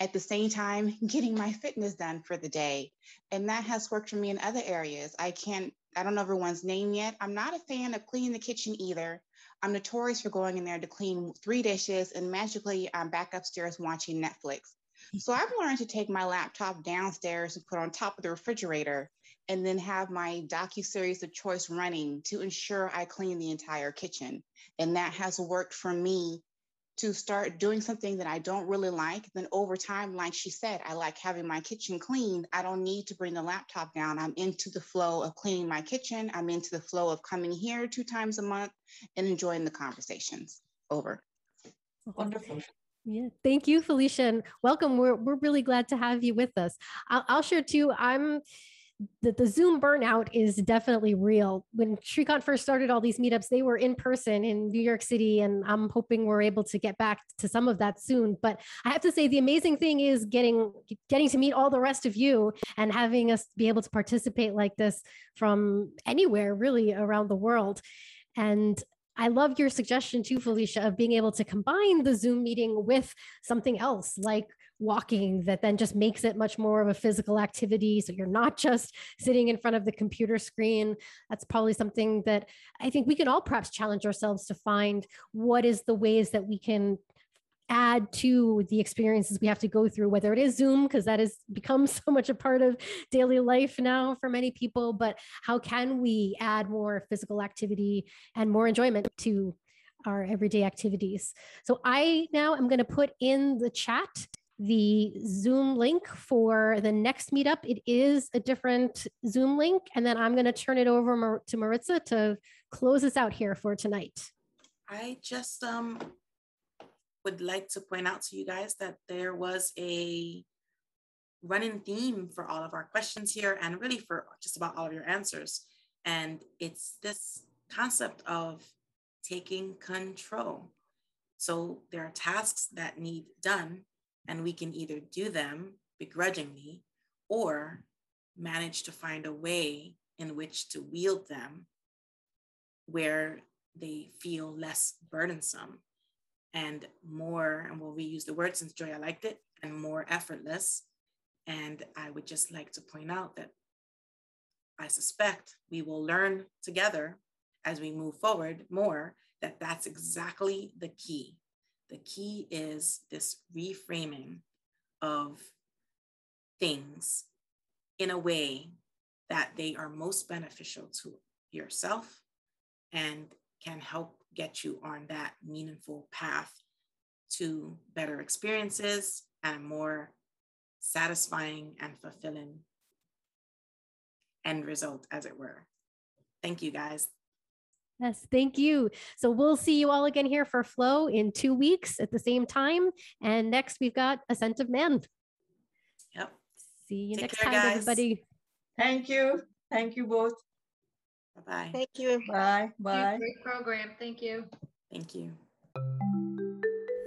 at the same time getting my fitness done for the day. And that has worked for me in other areas. I can't, I don't know everyone's name yet. I'm not a fan of cleaning the kitchen either. I'm notorious for going in there to clean three dishes and magically I'm back upstairs watching Netflix. So I've learned to take my laptop downstairs and put on top of the refrigerator and then have my docu-series of choice running to ensure I clean the entire kitchen. And that has worked for me to start doing something that I don't really like, then over time, like she said, I like having my kitchen clean. I don't need to bring the laptop down. I'm into the flow of cleaning my kitchen. I'm into the flow of coming here two times a month and enjoying the conversations. Over. Wonderful. Yeah, thank you, Felicia, and welcome. We're we're really glad to have you with us. I'll, I'll share too. I'm the, the Zoom burnout is definitely real. When Shrikant first started all these meetups, they were in person in New York City, and I'm hoping we're able to get back to some of that soon. But I have to say, the amazing thing is getting getting to meet all the rest of you and having us be able to participate like this from anywhere, really around the world. And I love your suggestion too, Felicia, of being able to combine the Zoom meeting with something else like walking that then just makes it much more of a physical activity. So you're not just sitting in front of the computer screen. That's probably something that I think we can all perhaps challenge ourselves to find what is the ways that we can add to the experiences we have to go through whether it is zoom because that has become so much a part of daily life now for many people but how can we add more physical activity and more enjoyment to our everyday activities so i now am going to put in the chat the Zoom link for the next meetup. It is a different Zoom link. And then I'm going to turn it over to Maritza to close us out here for tonight. I just um, would like to point out to you guys that there was a running theme for all of our questions here and really for just about all of your answers. And it's this concept of taking control. So there are tasks that need done and we can either do them begrudgingly or manage to find a way in which to wield them where they feel less burdensome and more, and we'll reuse the word since Joy, I liked it, and more effortless. And I would just like to point out that I suspect we will learn together as we move forward more that that's exactly the key the key is this reframing of things in a way that they are most beneficial to yourself and can help get you on that meaningful path to better experiences and a more satisfying and fulfilling end result, as it were. Thank you guys. Yes, thank you. So we'll see you all again here for Flow in two weeks at the same time. And next we've got Ascent of Man. Yep. See you Take next care, time, guys. everybody. Thank you. Thank you both. Bye-bye. Thank you. Bye. Bye. Great program. Thank you. Thank you.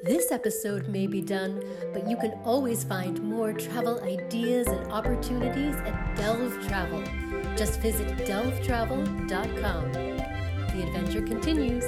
This episode may be done, but you can always find more travel ideas and opportunities at Delve Travel. Just visit delvetravel.com. The adventure continues.